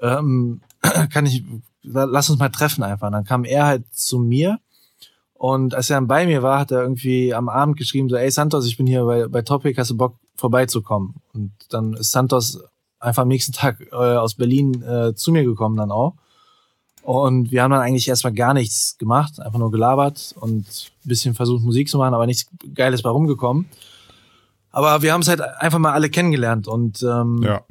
ähm, kann ich, lass uns mal treffen einfach. Und dann kam er halt zu mir und als er dann bei mir war, hat er irgendwie am Abend geschrieben, so, ey Santos, ich bin hier bei, bei Topic, hast du Bock vorbeizukommen? Und dann ist Santos einfach am nächsten Tag äh, aus Berlin äh, zu mir gekommen dann auch. Und wir haben dann eigentlich erstmal gar nichts gemacht, einfach nur gelabert und bisschen versucht, Musik zu machen, aber nichts Geiles bei rumgekommen. Aber wir haben es halt einfach mal alle kennengelernt und ähm, ja.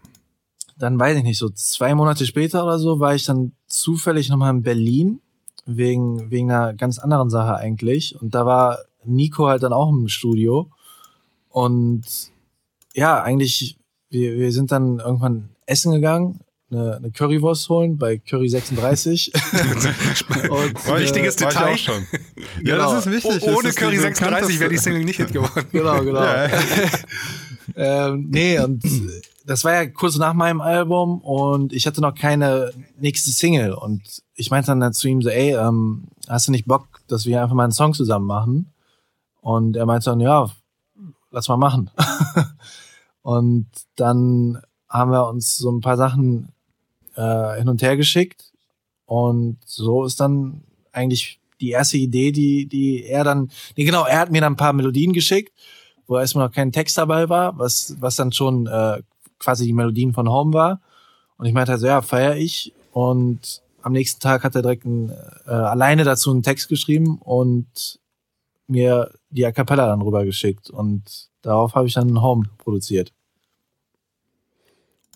dann weiß ich nicht, so zwei Monate später oder so war ich dann zufällig nochmal in Berlin wegen, wegen einer ganz anderen Sache eigentlich. Und da war Nico halt dann auch im Studio. Und ja, eigentlich, wir, wir sind dann irgendwann essen gegangen eine, eine Currywurst holen bei Curry 36. und, Wichtiges äh, Detail. schon. Ja, genau. das ist wichtig. Oh, ohne Curry 36 wäre die Single nicht hit geworden. genau, genau. Ja. ähm, nee, und das war ja kurz nach meinem Album und ich hatte noch keine nächste Single und ich meinte dann zu ihm so, ey, ähm, hast du nicht Bock, dass wir einfach mal einen Song zusammen machen? Und er meinte dann, ja, lass mal machen. und dann haben wir uns so ein paar Sachen äh, hin und her geschickt. Und so ist dann eigentlich die erste Idee, die, die er dann, nee, genau, er hat mir dann ein paar Melodien geschickt, wo erstmal noch kein Text dabei war, was, was dann schon äh, quasi die Melodien von Home war. Und ich meinte halt so, ja, feier ich. Und am nächsten Tag hat er direkt ein, äh, alleine dazu einen Text geschrieben und mir die A Cappella dann rübergeschickt. Und darauf habe ich dann Home produziert.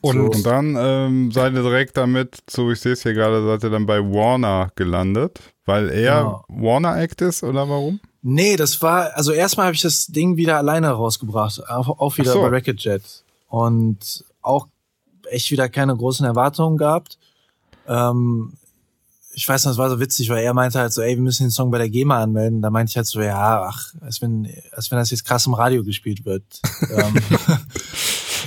Und, so. dann ähm, seid ihr direkt damit, so ich sehe es hier gerade, seid ihr dann bei Warner gelandet, weil er genau. Warner Act ist oder warum? Nee, das war, also erstmal habe ich das Ding wieder alleine rausgebracht, auch, auch wieder so. bei Racket Jet. Und auch echt wieder keine großen Erwartungen gehabt. Ähm, ich weiß noch, es war so witzig, weil er meinte halt so, ey, wir müssen den Song bei der GEMA anmelden. Da meinte ich halt so, ja, ach, als wenn, als wenn das jetzt krass im Radio gespielt wird. ähm,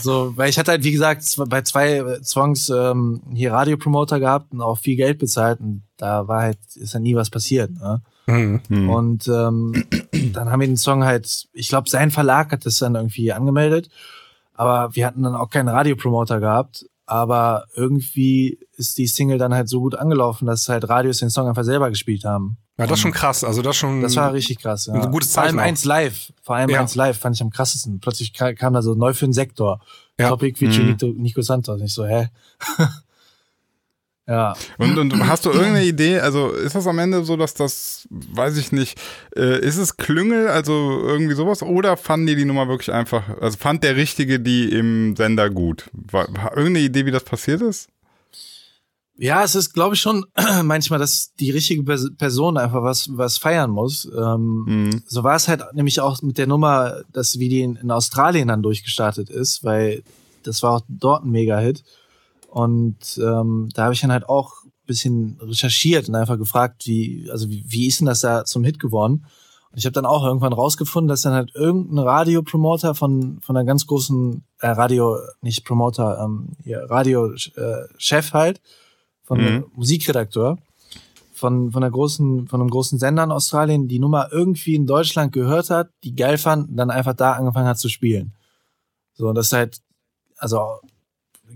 So, weil ich hatte halt, wie gesagt, bei zwei Songs ähm, hier Radiopromoter gehabt und auch viel Geld bezahlt und da war halt, ist ja nie was passiert. Ne? Mhm. Und ähm, dann haben wir den Song halt, ich glaube, sein Verlag hat das dann irgendwie angemeldet, aber wir hatten dann auch keinen Radiopromoter gehabt. Aber irgendwie ist die Single dann halt so gut angelaufen, dass halt Radios den Song einfach selber gespielt haben. Ja, das ist schon krass. Also das schon. Das war richtig krass. Ja. Ein gutes Zeichen. Vor allem eins live. Vor allem ja. eins live fand ich am krassesten. Plötzlich kam da so neu für den Sektor. Ja. Topic featuring mhm. Nico Santos. Und ich so, hä? Ja. Und, und hast du irgendeine Idee? Also ist das am Ende so, dass das, weiß ich nicht, äh, ist es Klüngel, also irgendwie sowas? Oder fanden die die Nummer wirklich einfach, also fand der Richtige die im Sender gut? War, war irgendeine Idee, wie das passiert ist? Ja, es ist, glaube ich, schon manchmal, dass die richtige Person einfach was, was feiern muss. Ähm, mhm. So war es halt nämlich auch mit der Nummer, dass wie die in, in Australien dann durchgestartet ist, weil das war auch dort ein Mega-Hit. Und ähm, da habe ich dann halt auch ein bisschen recherchiert und einfach gefragt, wie, also wie, wie ist denn das da zum Hit geworden? Und ich habe dann auch irgendwann rausgefunden, dass dann halt irgendein Radiopromoter von von einer ganz großen äh, Radio, nicht Promoter, ähm, hier, Radio-Chef äh, halt, von mhm. Musikredakteur, von, von einer großen, von einem großen Sender in Australien, die Nummer irgendwie in Deutschland gehört hat, die geil fand, und dann einfach da angefangen hat zu spielen. So, und das ist halt, also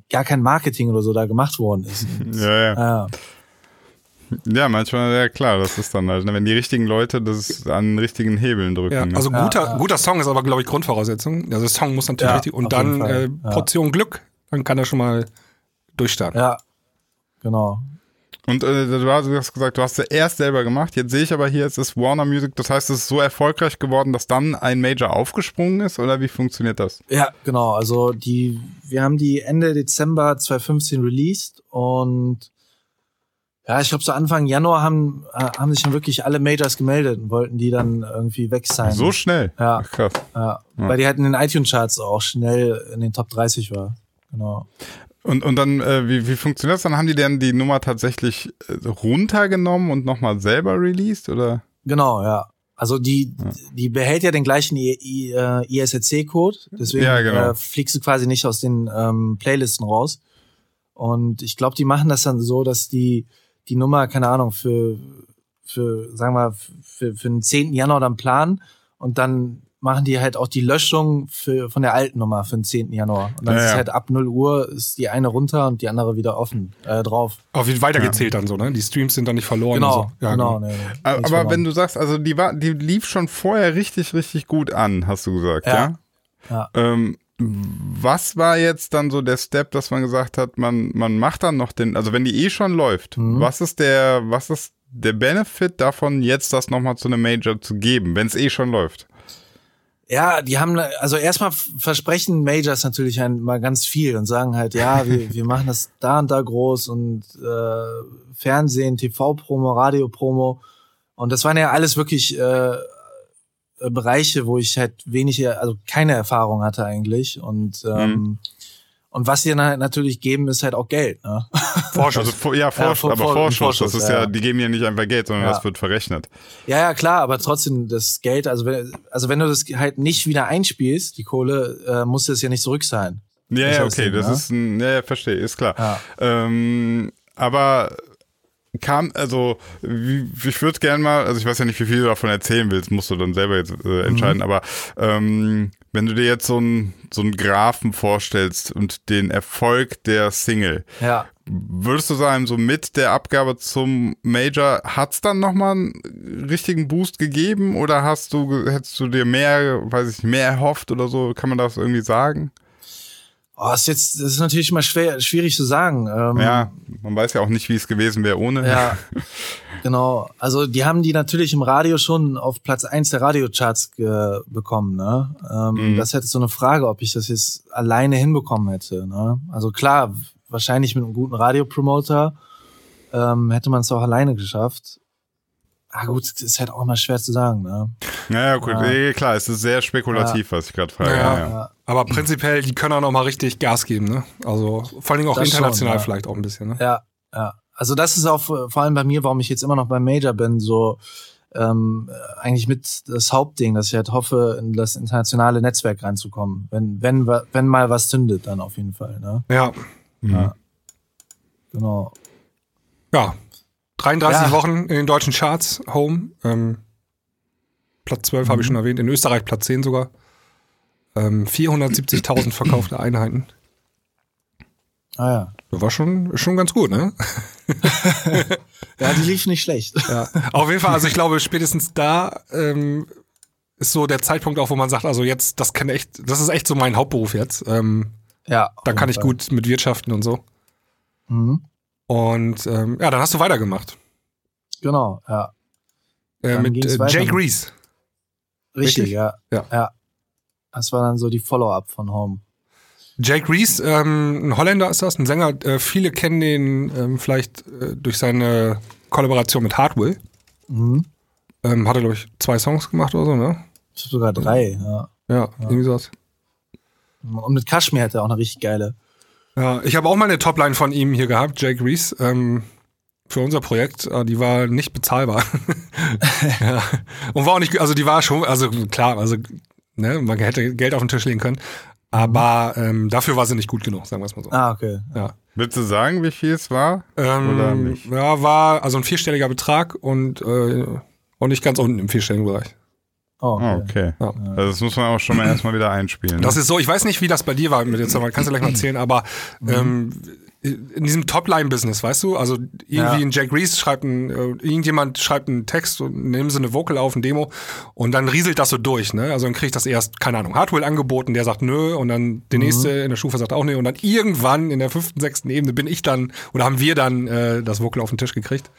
gar kein Marketing oder so da gemacht worden ist. ja, ja. ja. Ja, manchmal, ja klar, das ist dann halt, ne, wenn die richtigen Leute das an richtigen Hebeln drücken. Ja, ne? Also guter, ja, ja. guter Song ist aber, glaube ich, Grundvoraussetzung. Also der Song muss natürlich richtig, und dann äh, Portion Glück, dann kann er schon mal durchstarten. Ja, genau. Und äh, du hast gesagt, du hast es erst selber gemacht. Jetzt sehe ich aber hier, es ist Warner Music. Das heißt, es ist so erfolgreich geworden, dass dann ein Major aufgesprungen ist? Oder wie funktioniert das? Ja, genau. Also die, wir haben die Ende Dezember 2015 released und ja, ich glaube, so Anfang Januar haben, äh, haben sich dann wirklich alle Majors gemeldet und wollten die dann irgendwie weg sein. So schnell? Ja. Ach, krass. Ja. ja. Weil die halt in den iTunes-Charts auch schnell in den Top 30 war. Genau. Und, und dann, äh, wie, wie funktioniert das? Dann haben die denn die Nummer tatsächlich äh, runtergenommen und nochmal selber released, oder? Genau, ja. Also die, ja. die behält ja den gleichen ISRC-Code, äh, deswegen ja, genau. äh, fliegst du quasi nicht aus den ähm, Playlisten raus. Und ich glaube, die machen das dann so, dass die die Nummer, keine Ahnung, für, für sagen wir, für, für den 10. Januar dann planen und dann machen die halt auch die Löschung für, von der alten Nummer für den 10. Januar. Und dann ja, ist ja. halt ab 0 Uhr ist die eine runter und die andere wieder offen äh, drauf. Auf wird weitergezählt ja. dann so, ne? Die Streams sind dann nicht verloren. Genau, so. ja, genau. genau. Nee, nee, aber verloren. wenn du sagst, also die war, die lief schon vorher richtig, richtig gut an, hast du gesagt, ja? Ja. Ähm, was war jetzt dann so der Step, dass man gesagt hat, man, man macht dann noch den, also wenn die eh schon läuft, mhm. was ist der, was ist der Benefit davon, jetzt das nochmal zu einem Major zu geben, wenn es eh schon läuft? Ja, die haben, also erstmal versprechen Majors natürlich mal ganz viel und sagen halt, ja, wir, wir machen das da und da groß und äh, Fernsehen, TV-Promo, Radio-Promo. Und das waren ja alles wirklich äh, Bereiche, wo ich halt wenig, also keine Erfahrung hatte eigentlich. Und ähm, mhm. Und was sie dann natürlich geben, ist halt auch Geld. Ne? Vorschuss. Also, ja, Vorschuss, ja, aber Vorschuss, Vorschuss, das ist ja, ja, die geben ja nicht einfach Geld, sondern ja. das wird verrechnet. Ja, ja, klar, aber trotzdem das Geld, also wenn, also wenn du das halt nicht wieder einspielst, die Kohle, äh, muss das ja nicht zurück sein. Ja, ja, okay, das ne? ist ein, ja, verstehe, ist klar. Ähm, aber kam, also ich würde gerne mal, also ich weiß ja nicht, wie viel du davon erzählen willst, musst du dann selber jetzt äh, entscheiden, mhm. aber ähm, wenn du dir jetzt so einen so einen Graphen vorstellst und den Erfolg der Single, ja. würdest du sagen, so mit der Abgabe zum Major hat's dann nochmal einen richtigen Boost gegeben oder hast du, hättest du dir mehr, weiß ich, mehr erhofft oder so? Kann man das irgendwie sagen? Oh, ist jetzt, das ist natürlich immer schwer, schwierig zu sagen. Ähm, ja, man weiß ja auch nicht, wie es gewesen wäre ohne. Ja, genau. Also die haben die natürlich im Radio schon auf Platz eins der Radiocharts bekommen. Ne? Ähm, mhm. Das hätte so eine Frage, ob ich das jetzt alleine hinbekommen hätte. Ne? Also klar, wahrscheinlich mit einem guten Radiopromoter ähm, hätte man es auch alleine geschafft. Ah gut, ist halt auch immer schwer zu sagen, ne? Naja, gut, ja. ja klar, es ist sehr spekulativ, ja. was ich gerade frage. Ja, ja, Aber prinzipiell, die können auch noch mal richtig Gas geben, ne? Also vor allem auch das international schon, vielleicht auch ein bisschen, ne? Ja, ja. Also das ist auch vor allem bei mir, warum ich jetzt immer noch beim Major bin, so ähm, eigentlich mit das Hauptding, dass ich halt hoffe, in das internationale Netzwerk reinzukommen. Wenn, wenn, wenn mal was zündet, dann auf jeden Fall, ne? Ja. Mhm. ja. Genau. Ja, 33 ja. Wochen in den deutschen Charts, Home. Ähm, Platz 12 mhm. habe ich schon erwähnt, in Österreich Platz 10 sogar. Ähm, 470.000 verkaufte Einheiten. Ah ja. Das war schon, schon ganz gut, ne? ja, die lief nicht schlecht. Ja. Auf jeden Fall, also ich glaube, spätestens da ähm, ist so der Zeitpunkt auch, wo man sagt, also jetzt, das kann echt, das ist echt so mein Hauptberuf jetzt. Ähm, ja. Da kann ich gut mit wirtschaften und so. Mhm. Und ähm, ja, dann hast du weitergemacht. Genau, ja. Äh, mit äh, Jake Reese. Richtig, Richtig, Ja. ja. ja. Das war dann so die Follow-up von Home. Jake Reese, ähm, ein Holländer ist das, ein Sänger. Äh, viele kennen den ähm, vielleicht äh, durch seine Kollaboration mit Hardwell. Mhm. Ähm, hat er, glaube ich, zwei Songs gemacht oder so, ne? Sogar drei, ja. Ja, ja. irgendwie sowas. Und mit Kashmir hat er auch eine richtig geile. Ja, ich habe auch mal eine Topline von ihm hier gehabt, Jake Reese, ähm, für unser Projekt. Äh, die war nicht bezahlbar. ja. Und war auch nicht, also die war schon, also klar, also ne, man hätte Geld auf den Tisch legen können. Aber ähm, dafür war sie nicht gut genug, sagen wir es mal so. Ah, okay. Ja. Willst du sagen, wie viel es war? Ähm, oder nicht? Ja, war also ein vierstelliger Betrag und äh, auch nicht ganz unten im vierstelligen Bereich. Oh, okay. okay. Ja. Also das muss man auch schon mal erstmal wieder einspielen. Das ne? ist so, ich weiß nicht, wie das bei dir war mit jetzt, aber kannst du gleich mal erzählen, aber mhm. ähm, in diesem Topline-Business, weißt du? Also irgendwie ja. ein Jack Reese schreibt ein, äh, irgendjemand schreibt einen Text und nehmen sie eine Vocal auf, ein Demo und dann rieselt das so durch, ne? Also dann kriege ich das erst, keine Ahnung, Hardwell angeboten, der sagt nö und dann der mhm. nächste in der Stufe sagt auch nö und dann irgendwann in der fünften, sechsten Ebene bin ich dann oder haben wir dann äh, das Vocal auf den Tisch gekriegt.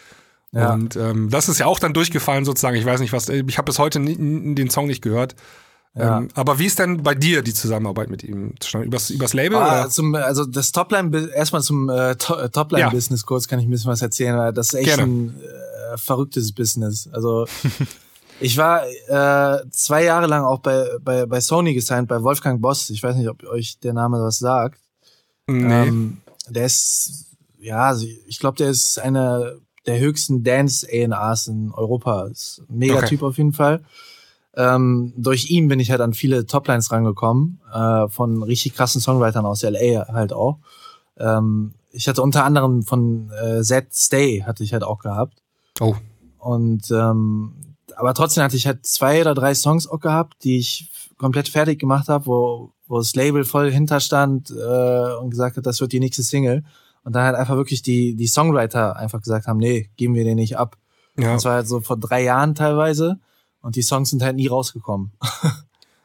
Ja. Und ähm, das ist ja auch dann durchgefallen sozusagen. Ich weiß nicht, was, ich habe bis heute den Song nicht gehört. Ja. Ähm, aber wie ist denn bei dir die Zusammenarbeit mit ihm? Übers, übers Label? Ah, oder? Zum, also das Topline, erstmal zum äh, Topline-Business ja. kurz kann ich ein bisschen was erzählen, weil das ist echt Gerne. ein äh, verrücktes Business. Also ich war äh, zwei Jahre lang auch bei, bei, bei Sony gesigned, bei Wolfgang Boss. Ich weiß nicht, ob euch der Name was sagt. Nee. Ähm, der ist, ja, also ich glaube, der ist einer der höchsten Dance-ANAs in Europa. Ist ein mega okay. Typ auf jeden Fall. Ähm, durch ihn bin ich halt an viele Toplines rangekommen, äh, von richtig krassen Songwritern aus LA halt auch. Ähm, ich hatte unter anderem von äh, Z Stay hatte ich halt auch gehabt. Oh. Und ähm, aber trotzdem hatte ich halt zwei oder drei Songs auch gehabt, die ich komplett fertig gemacht habe, wo, wo das Label voll hinterstand äh, und gesagt hat, das wird die nächste Single. Und dann halt einfach wirklich die, die Songwriter einfach gesagt haben, nee, geben wir den nicht ab. Ja. Das war halt so vor drei Jahren teilweise. Und die Songs sind halt nie rausgekommen.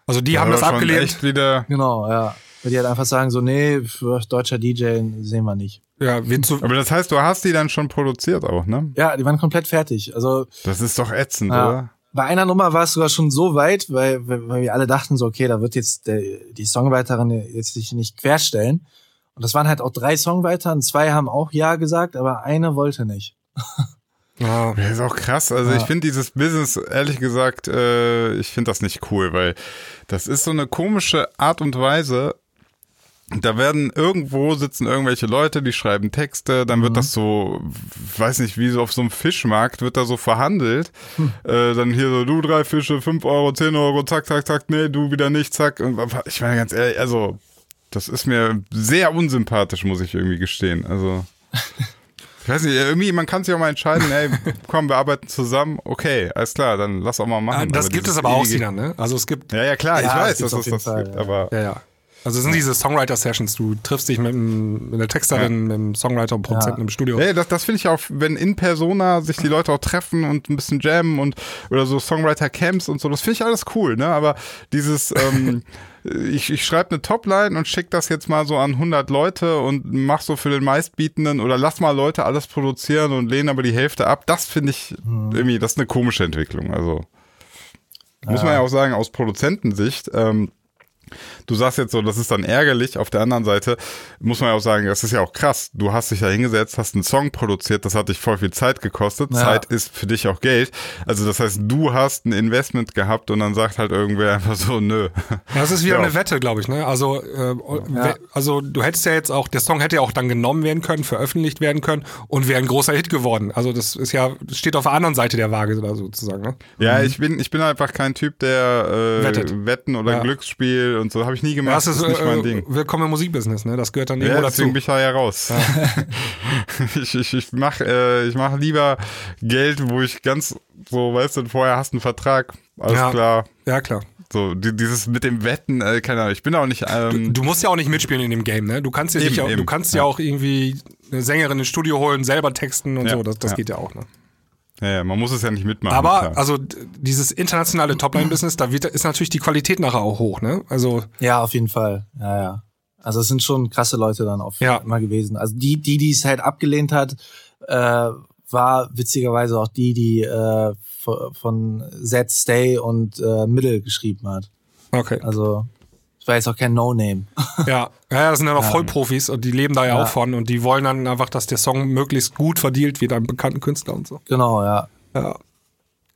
Also die ja, haben das abgelehnt. Wieder genau, ja. Weil die halt einfach sagen so, nee, für deutscher DJ sehen wir nicht. Ja, wie zu Aber das heißt, du hast die dann schon produziert auch, ne? Ja, die waren komplett fertig. Also Das ist doch ätzend, ja. oder? Bei einer Nummer war es sogar schon so weit, weil, weil wir alle dachten so, okay, da wird jetzt der, die Songwriterin jetzt sich nicht querstellen. Und das waren halt auch drei Songwriter und zwei haben auch Ja gesagt, aber eine wollte nicht. Ja, das ist auch krass. Also ja. ich finde dieses Business, ehrlich gesagt, äh, ich finde das nicht cool, weil das ist so eine komische Art und Weise. Da werden irgendwo sitzen irgendwelche Leute, die schreiben Texte, dann mhm. wird das so, weiß nicht, wie so auf so einem Fischmarkt wird da so verhandelt. Hm. Äh, dann hier so, du drei Fische, fünf Euro, zehn Euro, zack, zack, zack, nee, du wieder nicht, zack. Und ich meine ganz ehrlich, also das ist mir sehr unsympathisch, muss ich irgendwie gestehen. Also Ich weiß nicht, irgendwie, man kann sich auch mal entscheiden, ey, komm, wir arbeiten zusammen, okay, alles klar, dann lass auch mal machen. das aber gibt es aber auch, Sinan, ne? Also es gibt. Ja, ja, klar, ja, ich weiß, dass es das Fall, gibt, aber. Ja, ja. Also es sind diese Songwriter-Sessions, du triffst dich mit, mit der Texterin, ja. mit dem Songwriter und Produzenten ja. im Studio. Ja, das, das finde ich auch, wenn in Persona sich die Leute auch treffen und ein bisschen jammen und oder so Songwriter-Camps und so, das finde ich alles cool, ne? Aber dieses, ähm, ich, ich schreibe eine Topline und schicke das jetzt mal so an 100 Leute und mach so für den meistbietenden oder lass mal Leute alles produzieren und lehne aber die Hälfte ab. Das finde ich hm. irgendwie, das ist eine komische Entwicklung. Also muss man ja auch sagen, aus Produzentensicht, ähm, Du sagst jetzt so, das ist dann ärgerlich. Auf der anderen Seite muss man ja auch sagen, das ist ja auch krass. Du hast dich ja hingesetzt, hast einen Song produziert, das hat dich voll viel Zeit gekostet. Ja. Zeit ist für dich auch Geld. Also das heißt, du hast ein Investment gehabt und dann sagt halt irgendwer einfach so, nö. Ja, das ist wieder ja. eine Wette, glaube ich. Ne? Also, äh, ja. also du hättest ja jetzt auch, der Song hätte ja auch dann genommen werden können, veröffentlicht werden können und wäre ein großer Hit geworden. Also das ist ja, das steht auf der anderen Seite der Waage sozusagen. Ne? Ja, mhm. ich bin, ich bin einfach kein Typ, der äh, Wetten oder Glücksspiel und so habe ich nie gemacht. Das ist, das ist nicht mein äh, Ding. Willkommen im Musikbusiness, ne? Das gehört dann irgendwo ja, deswegen dazu. bin ich da ja raus. Ja. ich ich, ich mache äh, ich mach lieber Geld, wo ich ganz so, weißt du, vorher hast du einen Vertrag, alles ja. klar. Ja, klar. So, dieses mit dem Wetten, äh, keine Ahnung, ich bin auch nicht. Ähm du, du, musst ja auch nicht mitspielen in dem Game, ne? Du kannst ja, eben, nicht, du kannst ja. ja. auch irgendwie eine Sängerin ins Studio holen, selber texten und ja, so, das, das geht ja auch, ne? Ja, ja, man muss es ja nicht mitmachen. Aber klar. also dieses internationale Topline-Business, da wird, ist natürlich die Qualität nachher auch hoch, ne? Also ja, auf jeden Fall. Ja, ja. Also es sind schon krasse Leute dann auch Ja. immer gewesen. Also die, die, die es halt abgelehnt hat, äh, war witzigerweise auch die, die äh, von- von Zed Stay und äh, Middle geschrieben hat. Okay. Also es war jetzt auch kein No-Name. Ja, ja, das sind ja noch Vollprofis und die leben da ja, Ja. auch von und die wollen dann einfach, dass der Song möglichst gut verdient wie deinem bekannten Künstler und so. genau, ja. Ja.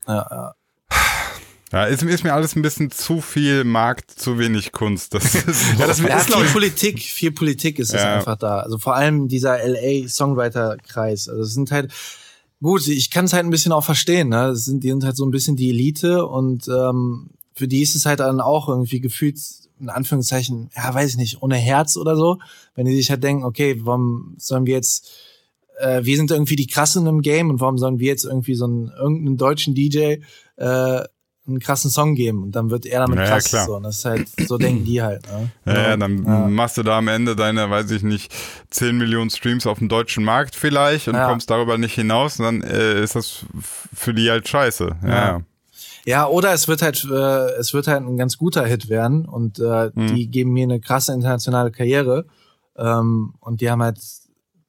Ja, ja. Ja, ist, ist mir alles ein bisschen zu viel Markt, zu wenig Kunst. Das ist Ja, das Ja, ist, viel ich, Politik, viel Politik ist es einfach da. Also vor allem dieser LA-Songwriter-Kreis. Also es sind halt, gut, ich kann es halt ein bisschen auch verstehen, ne? Das sind, die sind halt so ein bisschen die Elite und ähm, für die ist es halt dann auch irgendwie gefühlt, in Anführungszeichen, ja, weiß ich nicht, ohne Herz oder so. Wenn die sich halt denken, okay, warum sollen wir jetzt, äh, wir sind irgendwie die Krassen im Game und warum sollen wir jetzt irgendwie so einen irgendeinen deutschen DJ äh, einen krassen Song geben und dann wird er damit Ja, ja, krass. klar. So, und das ist halt, so denken die halt. Ne? Ja, ja, dann Ja. machst du da am Ende deine, weiß ich nicht, 10 Millionen Streams auf dem deutschen Markt vielleicht und Ja. kommst darüber nicht hinaus und dann äh, ist das für die halt scheiße. Ja. Ja. Oder es wird halt, äh, es wird halt ein ganz guter Hit werden und äh, die geben mir eine krasse internationale Karriere ähm, und die haben halt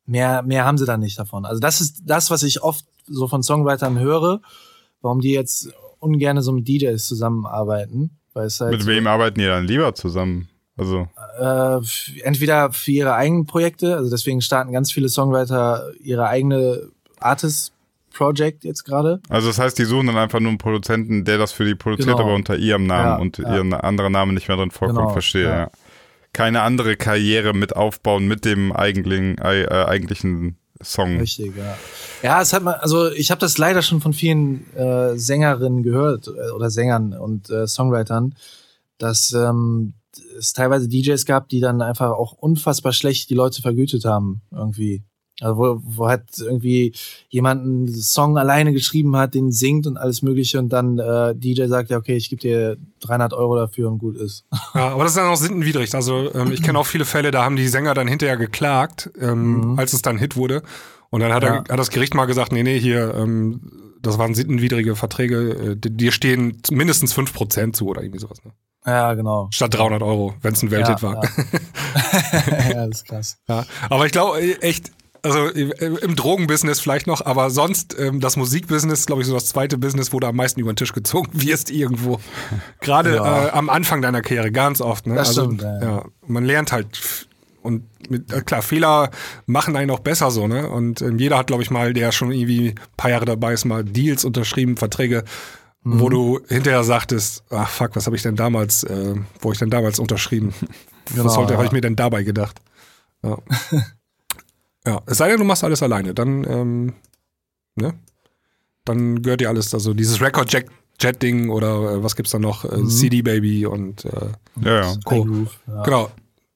mehr, mehr haben sie dann nicht davon. Also das ist das, was ich oft so von Songwritern höre, warum die jetzt ungerne so mit DJs zusammenarbeiten, weil es halt Mit wem arbeiten die dann lieber zusammen? Also, äh, entweder für ihre eigenen Projekte, also deswegen starten ganz viele Songwriter ihre eigene Artist Project jetzt gerade. also das heißt, die suchen dann einfach nur einen Produzenten, der das für die produziert, Genau. aber unter ihrem Namen Ja, und ja. ihren anderen Namen nicht mehr drin vorkommt, Genau, verstehe, ja. Keine andere Karriere mit aufbauen mit dem eigentlichen, äh, eigentlichen Song. Richtig, ja. Ja, es hat man, also ich habe das leider schon von vielen äh, Sängerinnen gehört äh, oder Sängern und äh, Songwritern, dass ähm, es teilweise DJs gab, die dann einfach auch unfassbar schlecht die Leute vergütet haben irgendwie. Also wo, wo halt irgendwie jemand einen Song alleine geschrieben hat, den singt und alles mögliche und dann äh, DJ sagt, ja okay, ich gebe dir 300 Euro dafür und gut ist. Ja, aber das ist dann auch sittenwidrig. Also ähm, ich kenne auch viele Fälle, da haben die Sänger dann hinterher geklagt, ähm, als es dann Hit wurde. Und dann hat, er, Ja. hat das Gericht mal gesagt, nee, nee, hier, ähm, das waren sittenwidrige Verträge, äh, di- dir stehen mindestens 5% zu oder irgendwie sowas. Ne? Ja, genau. Statt 300 Euro, wenn es ein Welthit war. Ja. ja, das ist krass. Ja, aber ich glaube echt, also äh, im Drogenbusiness vielleicht noch, aber sonst ähm, das Musikbusiness, glaube ich, so das zweite Business, wo du am meisten über den Tisch gezogen wirst irgendwo. Gerade Ja. äh, am Anfang deiner Karriere, ganz oft. Ne? Das also, stimmt, ja, ja. man lernt halt und mit, äh, klar, Fehler machen einen auch besser so, ne? Und ähm, jeder hat, glaube ich, mal, der schon irgendwie ein paar Jahre dabei ist, mal Deals unterschrieben, Verträge, Mhm. wo du hinterher sagtest, ach fuck, was habe ich denn damals, äh, wo ich denn damals unterschrieben? Genau, was sollte, ja. habe ich mir denn dabei gedacht? Ja. ja, es sei denn, du machst alles alleine, dann, ähm, ne? Dann gehört dir alles, also dieses Record-Jet-Ding oder äh, was gibt's da noch? Äh, CD-Baby und äh, Ja, ja. Co. Ja. Genau.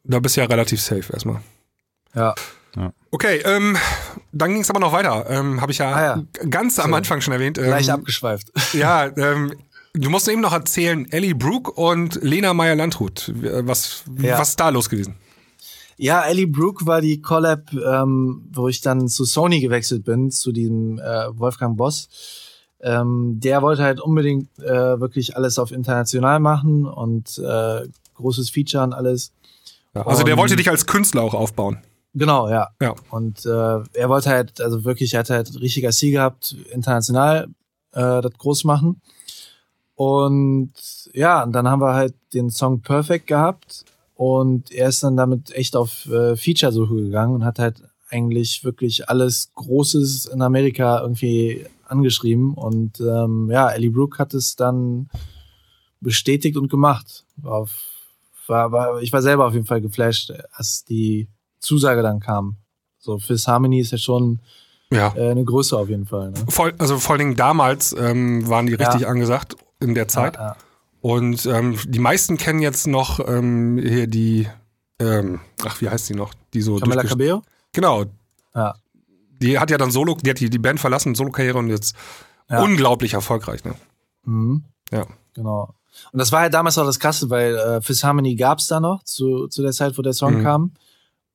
Da bist du ja relativ safe erstmal. ja. Okay, ähm, dann ging es aber noch weiter. Ähm, Habe ich ja, Ah ganz am Anfang schon erwähnt. Ähm, Gleich abgeschweift. Ja, ähm, du musst eben noch erzählen, Ellie Brooke und Lena Meyer-Landrut. Äh, Was, Ja. was ist da los gewesen? Ja, Ellie Brooke war die Collab, ähm, wo ich dann zu Sony gewechselt bin, zu diesem äh, Wolfgang Boss. Ähm, der wollte halt unbedingt äh, wirklich alles auf international machen und äh, großes Feature und alles. Ja, also der Und- wollte dich als Künstler auch aufbauen. Genau, ja. Ja. Und äh, er wollte halt, also wirklich, er hat halt richtiger Ziel gehabt, international äh, das groß machen. Und ja, und dann haben wir halt den Song Perfect gehabt und er ist dann damit echt auf äh, Feature-Suche gegangen und hat halt eigentlich wirklich alles Großes in Amerika irgendwie angeschrieben. Und ähm, ja, Ellie Brooke hat es dann bestätigt und gemacht. Auf, war, war, ich war selber auf jeden Fall geflasht, als die Zusage dann kam. So, Fifth Harmony ist ja schon Ja. äh, eine Größe auf jeden Fall. Ne? Voll, also vor allen Dingen damals ähm, waren die richtig Ja. angesagt in der Zeit. Ja, ja. Und ähm, die meisten kennen jetzt noch ähm, hier die, ähm, ach, wie heißt die noch? Die so Camila durchges- Cabello? Genau. Ja. Die hat ja dann Solo, die hat die, die Band verlassen, Solo-Karriere und jetzt Ja. unglaublich erfolgreich, ne? Mhm. Ja. Genau. Und das war halt damals auch das Krasse, weil äh, Fifth Harmony gab's da noch, zu, zu der Zeit, wo der Song Mhm. kam.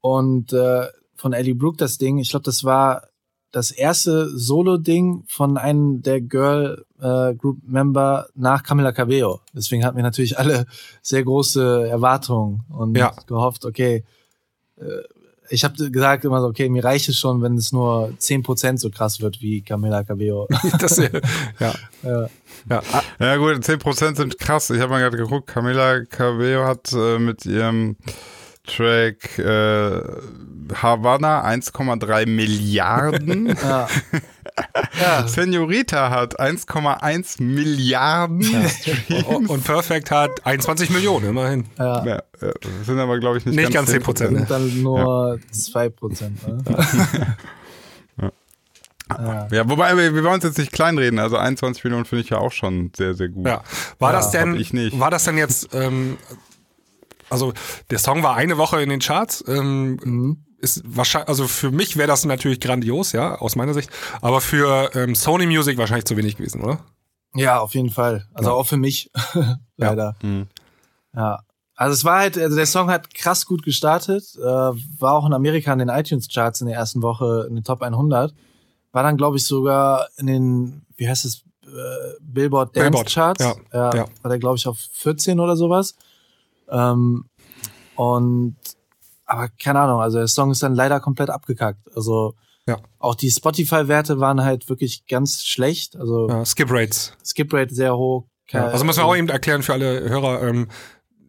Und äh, von Ellie Brooke das Ding, ich glaube, das war das erste Solo-Ding von einem der Girl äh, nach Camila Cabello. Deswegen hatten wir natürlich alle sehr große Erwartungen und ja. gehofft, okay, äh, ich habe gesagt immer so, okay, mir reicht es schon, wenn es nur zehn Prozent so krass wird wie Camila Cabello. das, ja. ja. Ja. ja gut, zehn Prozent sind krass. Ich habe mal gerade geguckt, Camila Cabello hat äh, mit ihrem Track äh, Havana 1,3 Milliarden. ja. ja. Senorita hat 1,1 Milliarden ja. Und Perfect hat 21 Millionen, immerhin. Ja. ja das sind aber, glaube ich, nicht, nicht ganz 10 Prozent. Ne? Dann nur 2 Prozent. Ne? Ja. ja, wobei wir, wir wollen uns jetzt nicht kleinreden. Also 21 Millionen finde ich ja auch schon sehr, sehr gut. Ja. War ja, das denn? Ich nicht. War das denn jetzt? Ähm, also der Song war eine Woche in den Charts. Ähm, mhm. Ist wahrscheinlich, also für mich wäre das natürlich grandios, ja, aus meiner Sicht. Aber für ähm, Sony Music wahrscheinlich zu wenig gewesen, oder? Ja, auf jeden Fall. Also ja. auch für mich, leider. Ja. Mhm. ja. Also es war halt, also der Song hat krass gut gestartet, äh, war auch in Amerika in den iTunes Charts in der ersten Woche in den Top 100, war dann glaube ich sogar in den, wie heißt es, äh, Billboard Dance Billboard. Charts, ja. ja. ja. war der glaube ich auf 14 oder sowas. Ähm, und aber keine Ahnung, also der Song ist dann leider komplett abgekackt. Also ja. auch die Spotify-Werte waren halt wirklich ganz schlecht. Also ja, Skip Rates. Skip Rate sehr hoch. Ja, also müssen wir auch eben erklären für alle Hörer, ähm,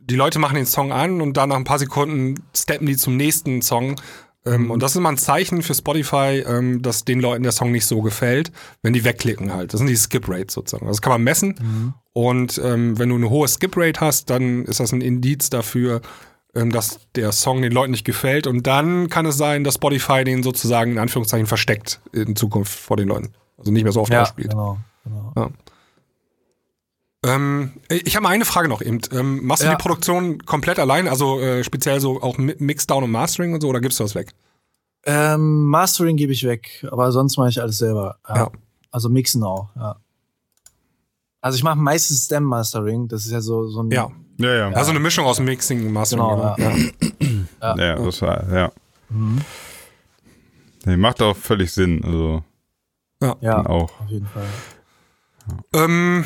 die Leute machen den Song an und dann nach ein paar Sekunden steppen die zum nächsten Song. Ähm. Und das ist immer ein Zeichen für Spotify, ähm, dass den Leuten der Song nicht so gefällt, wenn die wegklicken halt. Das sind die Skip Rates sozusagen. Das kann man messen. Mhm. Und ähm, wenn du eine hohe Skip Rate hast, dann ist das ein Indiz dafür, dass der Song den Leuten nicht gefällt. Und dann kann es sein, dass Spotify den sozusagen in Anführungszeichen versteckt in Zukunft vor den Leuten. Also nicht mehr so oft ja, ausspielt. Genau, genau. Ja. Ähm, ich habe mal eine Frage noch eben. Ähm, machst du ja. die Produktion komplett allein? Also äh, speziell so auch Mixdown und Mastering und so oder gibst du das weg? Ähm, Mastering gebe ich weg, aber sonst mache ich alles selber. Ja. ja. Also mixen auch, ja. Also ich mache meistens Stem Mastering, das ist ja so, so ein ja. Ja, ja. Also eine Mischung aus Mixing und Mastering. Genau, ja. ja. ja. das war, ja. Mhm. Nee, macht auch völlig Sinn. Also. Ja, ja auch. Auf jeden Fall. Ähm,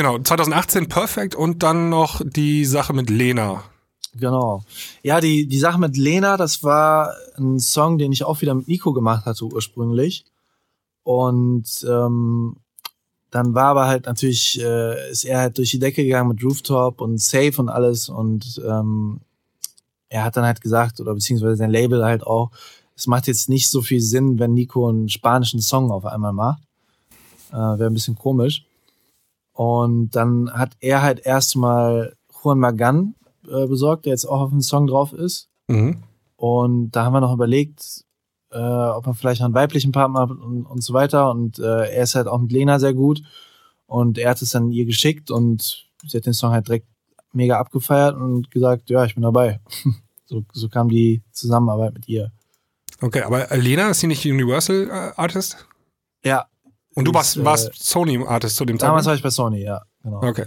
genau, 2018 Perfect und dann noch die Sache mit Lena. Genau. Ja, die, die Sache mit Lena, das war ein Song, den ich auch wieder mit Nico gemacht hatte ursprünglich. Und ähm, dann war aber halt natürlich, äh, ist er halt durch die Decke gegangen mit Rooftop und Safe und alles und ähm, er hat dann halt gesagt, oder beziehungsweise sein Label halt auch, es macht jetzt nicht so viel Sinn, wenn Nico einen spanischen Song auf einmal macht. Äh, Wäre ein bisschen komisch. Und dann hat er halt erstmal Juan Magan äh, besorgt, der jetzt auch auf dem Song drauf ist. Mhm. Und da haben wir noch überlegt, äh, ob man vielleicht noch einen weiblichen Partner hat und, und so weiter. Und äh, er ist halt auch mit Lena sehr gut. Und er hat es dann ihr geschickt und sie hat den Song halt direkt mega abgefeiert und gesagt, ja, ich bin dabei. so, so kam die Zusammenarbeit mit ihr. Okay, aber Lena ist sie nicht Universal äh, Artist? Ja. Und du warst, warst äh, Sony Artist zu dem Zeitpunkt? Damals war ich bei Sony, ja. Genau. Okay.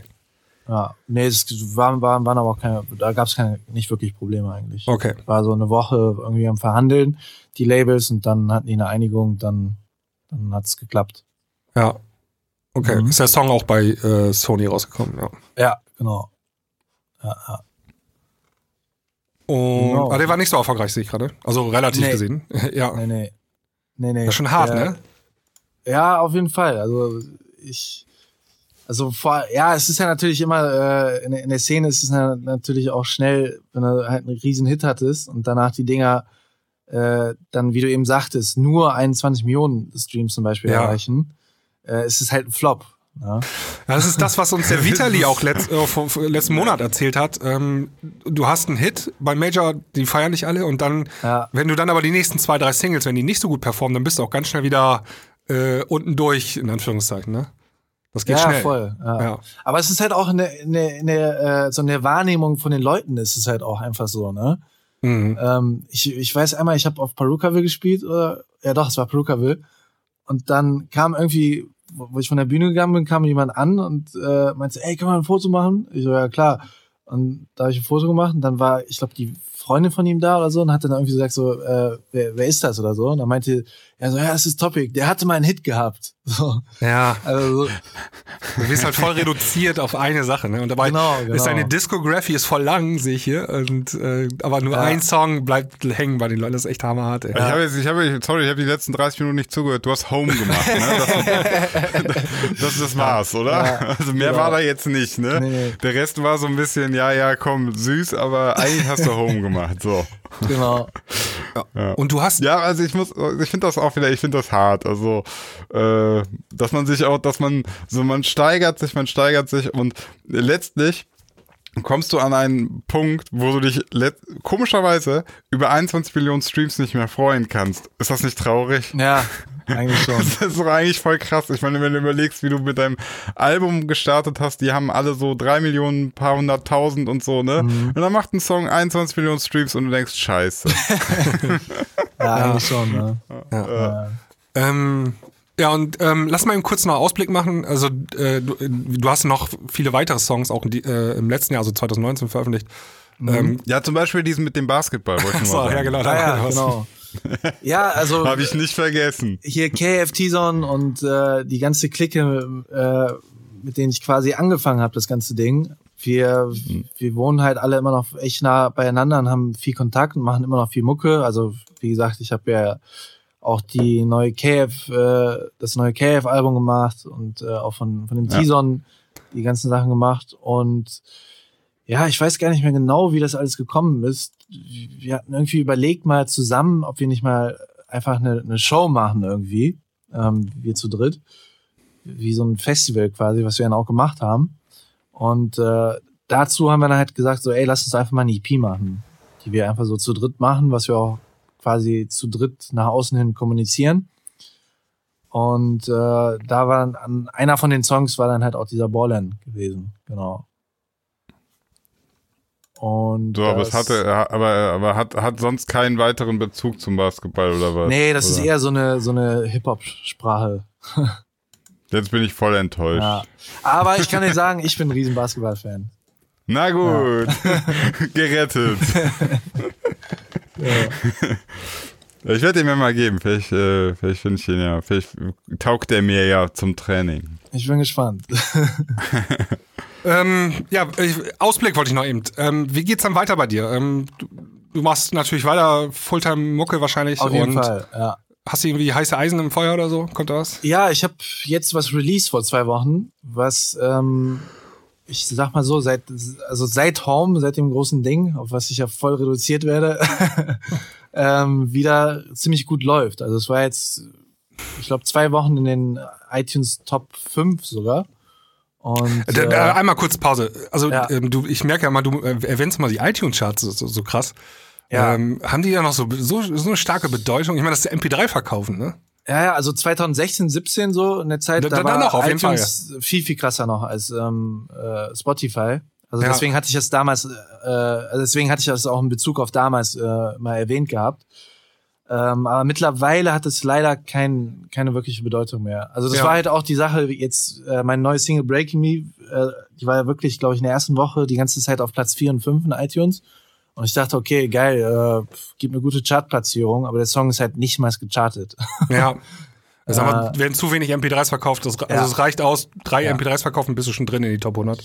Ja, nee, es waren, waren, waren aber auch keine, da gab es keine, nicht wirklich Probleme eigentlich. Okay. War so eine Woche irgendwie am Verhandeln, die Labels, und dann hatten die eine Einigung, dann, dann hat es geklappt. Ja. Okay. Mhm. Ist der Song auch bei äh, Sony rausgekommen, ja. Ja, genau. Ja, ja. Und genau. aber der war nicht so erfolgreich, sehe ich gerade. Also relativ nee. gesehen. ja. Nee, nee. Nee, nee. Das ist schon hart, der, ne? Ja, auf jeden Fall. Also ich also vor, ja, es ist ja natürlich immer, äh, in, in der Szene ist es ja natürlich auch schnell, wenn du halt einen riesen Hit hattest und danach die Dinger äh, dann, wie du eben sagtest, nur 21 Millionen Streams zum Beispiel ja. erreichen, äh, ist es halt ein Flop. Ja. ja. das ist das, was uns der Vitali auch letzt, äh, letzten Monat erzählt hat. Ähm, du hast einen Hit bei Major, die feiern dich alle und dann, ja. wenn du dann aber die nächsten zwei, drei Singles, wenn die nicht so gut performen, dann bist du auch ganz schnell wieder äh, unten durch, in Anführungszeichen, ne? Das geht ja, schnell. Voll, ja, voll. Ja. Aber es ist halt auch eine, eine, eine, äh, so eine Wahrnehmung von den Leuten ist es halt auch einfach so, ne? Mhm. Ähm, ich, ich weiß einmal, ich habe auf Perukaville gespielt, oder, ja doch, es war Perukaville. Und dann kam irgendwie, wo ich von der Bühne gegangen bin, kam jemand an und äh, meinte, ey, können wir ein Foto machen? Ich so, ja klar. Und da habe ich ein Foto gemacht und dann war, ich glaube, die Freundin von ihm da oder so und hat dann irgendwie gesagt so, äh, wer, wer ist das oder so? Und dann meinte er so, ja, das ist Topic, der hatte mal einen Hit gehabt. So. Ja. Also so. Du bist halt voll reduziert auf eine Sache, ne? Und dabei genau, genau. ist deine Discography ist voll lang, sehe ich hier. Und, äh, aber nur ja. ein Song bleibt hängen bei den Leuten. Das ist echt hammerhart, ey. Ich habe jetzt, ich habe, sorry, ich habe die letzten 30 Minuten nicht zugehört. Du hast Home gemacht, ne? Das, das, das war's, oder? Ja. Also mehr ja. war da jetzt nicht, ne? Nee. Der Rest war so ein bisschen, ja, ja, komm, süß, aber eigentlich hast du Home gemacht, so. Genau. Ja. Und du hast. Ja, also ich muss, ich finde das auch wieder, ich finde das hart. Also, äh, dass man sich auch, dass man, so man steigert sich, man steigert sich und letztlich kommst du an einen Punkt, wo du dich komischerweise über 21 Millionen Streams nicht mehr freuen kannst. Ist das nicht traurig? Ja, eigentlich schon. Das ist doch eigentlich voll krass. Ich meine, wenn du überlegst, wie du mit deinem Album gestartet hast, die haben alle so drei Millionen, paar hunderttausend und so, ne? Mhm. Und dann macht ein Song 21 Millionen Streams und du denkst, scheiße. ja, eigentlich schon, ne? Ja. ja. Ähm, ja, und ähm, lass mal einen kurzen Ausblick machen. Also äh, du, du, hast noch viele weitere Songs auch die, äh, im letzten Jahr, also 2019 veröffentlicht. Mhm. Ähm, ja, zum Beispiel diesen mit dem Basketball. so, ja, genau. Ah, ja, genau. ja, also. Habe ich nicht vergessen. Hier KFT-Zone und äh, die ganze Clique, äh, mit denen ich quasi angefangen habe, das ganze Ding. Wir, mhm. wir wohnen halt alle immer noch echt nah beieinander und haben viel Kontakt und machen immer noch viel Mucke. Also, wie gesagt, ich habe ja auch die neue KF, äh, das neue KF-Album gemacht und äh, auch von, von dem ja. T-Son die ganzen Sachen gemacht. Und ja, ich weiß gar nicht mehr genau, wie das alles gekommen ist. Wir hatten irgendwie überlegt mal zusammen, ob wir nicht mal einfach eine, eine Show machen irgendwie, ähm, wir zu dritt. Wie so ein Festival quasi, was wir dann auch gemacht haben. Und äh, dazu haben wir dann halt gesagt, so, ey, lass uns einfach mal eine EP machen, die wir einfach so zu dritt machen, was wir auch quasi zu dritt nach außen hin kommunizieren. Und äh, da war dann, einer von den Songs war dann halt auch dieser Ballland gewesen, genau. Und so, aber es hatte, aber, aber hat, hat sonst keinen weiteren Bezug zum Basketball oder was? Nee, das oder? ist eher so eine, so eine Hip-Hop-Sprache. Jetzt bin ich voll enttäuscht. Ja. Aber ich kann dir sagen, ich bin ein riesen Basketball-Fan. Na gut, ja. gerettet. Ich werde ihn mir mal geben. Vielleicht, äh, vielleicht finde ich ihn ja. Vielleicht taugt er mir ja zum Training. Ich bin gespannt. ähm, ja, Ausblick wollte ich noch eben. Ähm, wie geht's dann weiter bei dir? Ähm, du, du, machst natürlich weiter Fulltime-Mucke wahrscheinlich. Auf jeden Fall, ja. Hast du irgendwie heiße Eisen im Feuer oder so? Kommt da was? Ja, ich habe jetzt was released vor zwei Wochen, was ähm, ich sag mal so, seit, also seit Home, seit dem großen Ding, auf was ich ja voll reduziert werde, ähm, wieder ziemlich gut läuft. Also es war jetzt, ich glaube, zwei Wochen in den iTunes Top 5 sogar. Und, äh, äh, einmal kurz Pause. Also ja. ähm, du, ich merke ja mal, du äh, erwähnst mal die iTunes-Charts so, so, krass. Ja. Ähm, haben die ja noch so, so, so eine starke Bedeutung? Ich meine, das ist MP3 verkaufen, ne? Ja, ja, also 2016, 17 so in der Zeit, da, da war noch, auf jeden Fall, viel, viel krasser noch als ähm, äh, Spotify. Also ja. deswegen hatte ich das damals, äh, also deswegen hatte ich das auch in Bezug auf damals äh, mal erwähnt gehabt. Ähm, aber mittlerweile hat es leider kein, keine wirkliche Bedeutung mehr. Also das ja. war halt auch die Sache, jetzt äh, mein neues Single Breaking Me, äh, die war ja wirklich, glaube ich, in der ersten Woche die ganze Zeit auf Platz 4 und 5 in iTunes. Und ich dachte, okay, geil, äh, gibt eine gute Chartplatzierung, aber der Song ist halt nicht mal gechartet. Ja. Also äh, aber werden zu wenig MP3s verkauft. Das, also ja. es reicht aus, drei ja. MP3s verkaufen, bist du schon drin in die Top 100.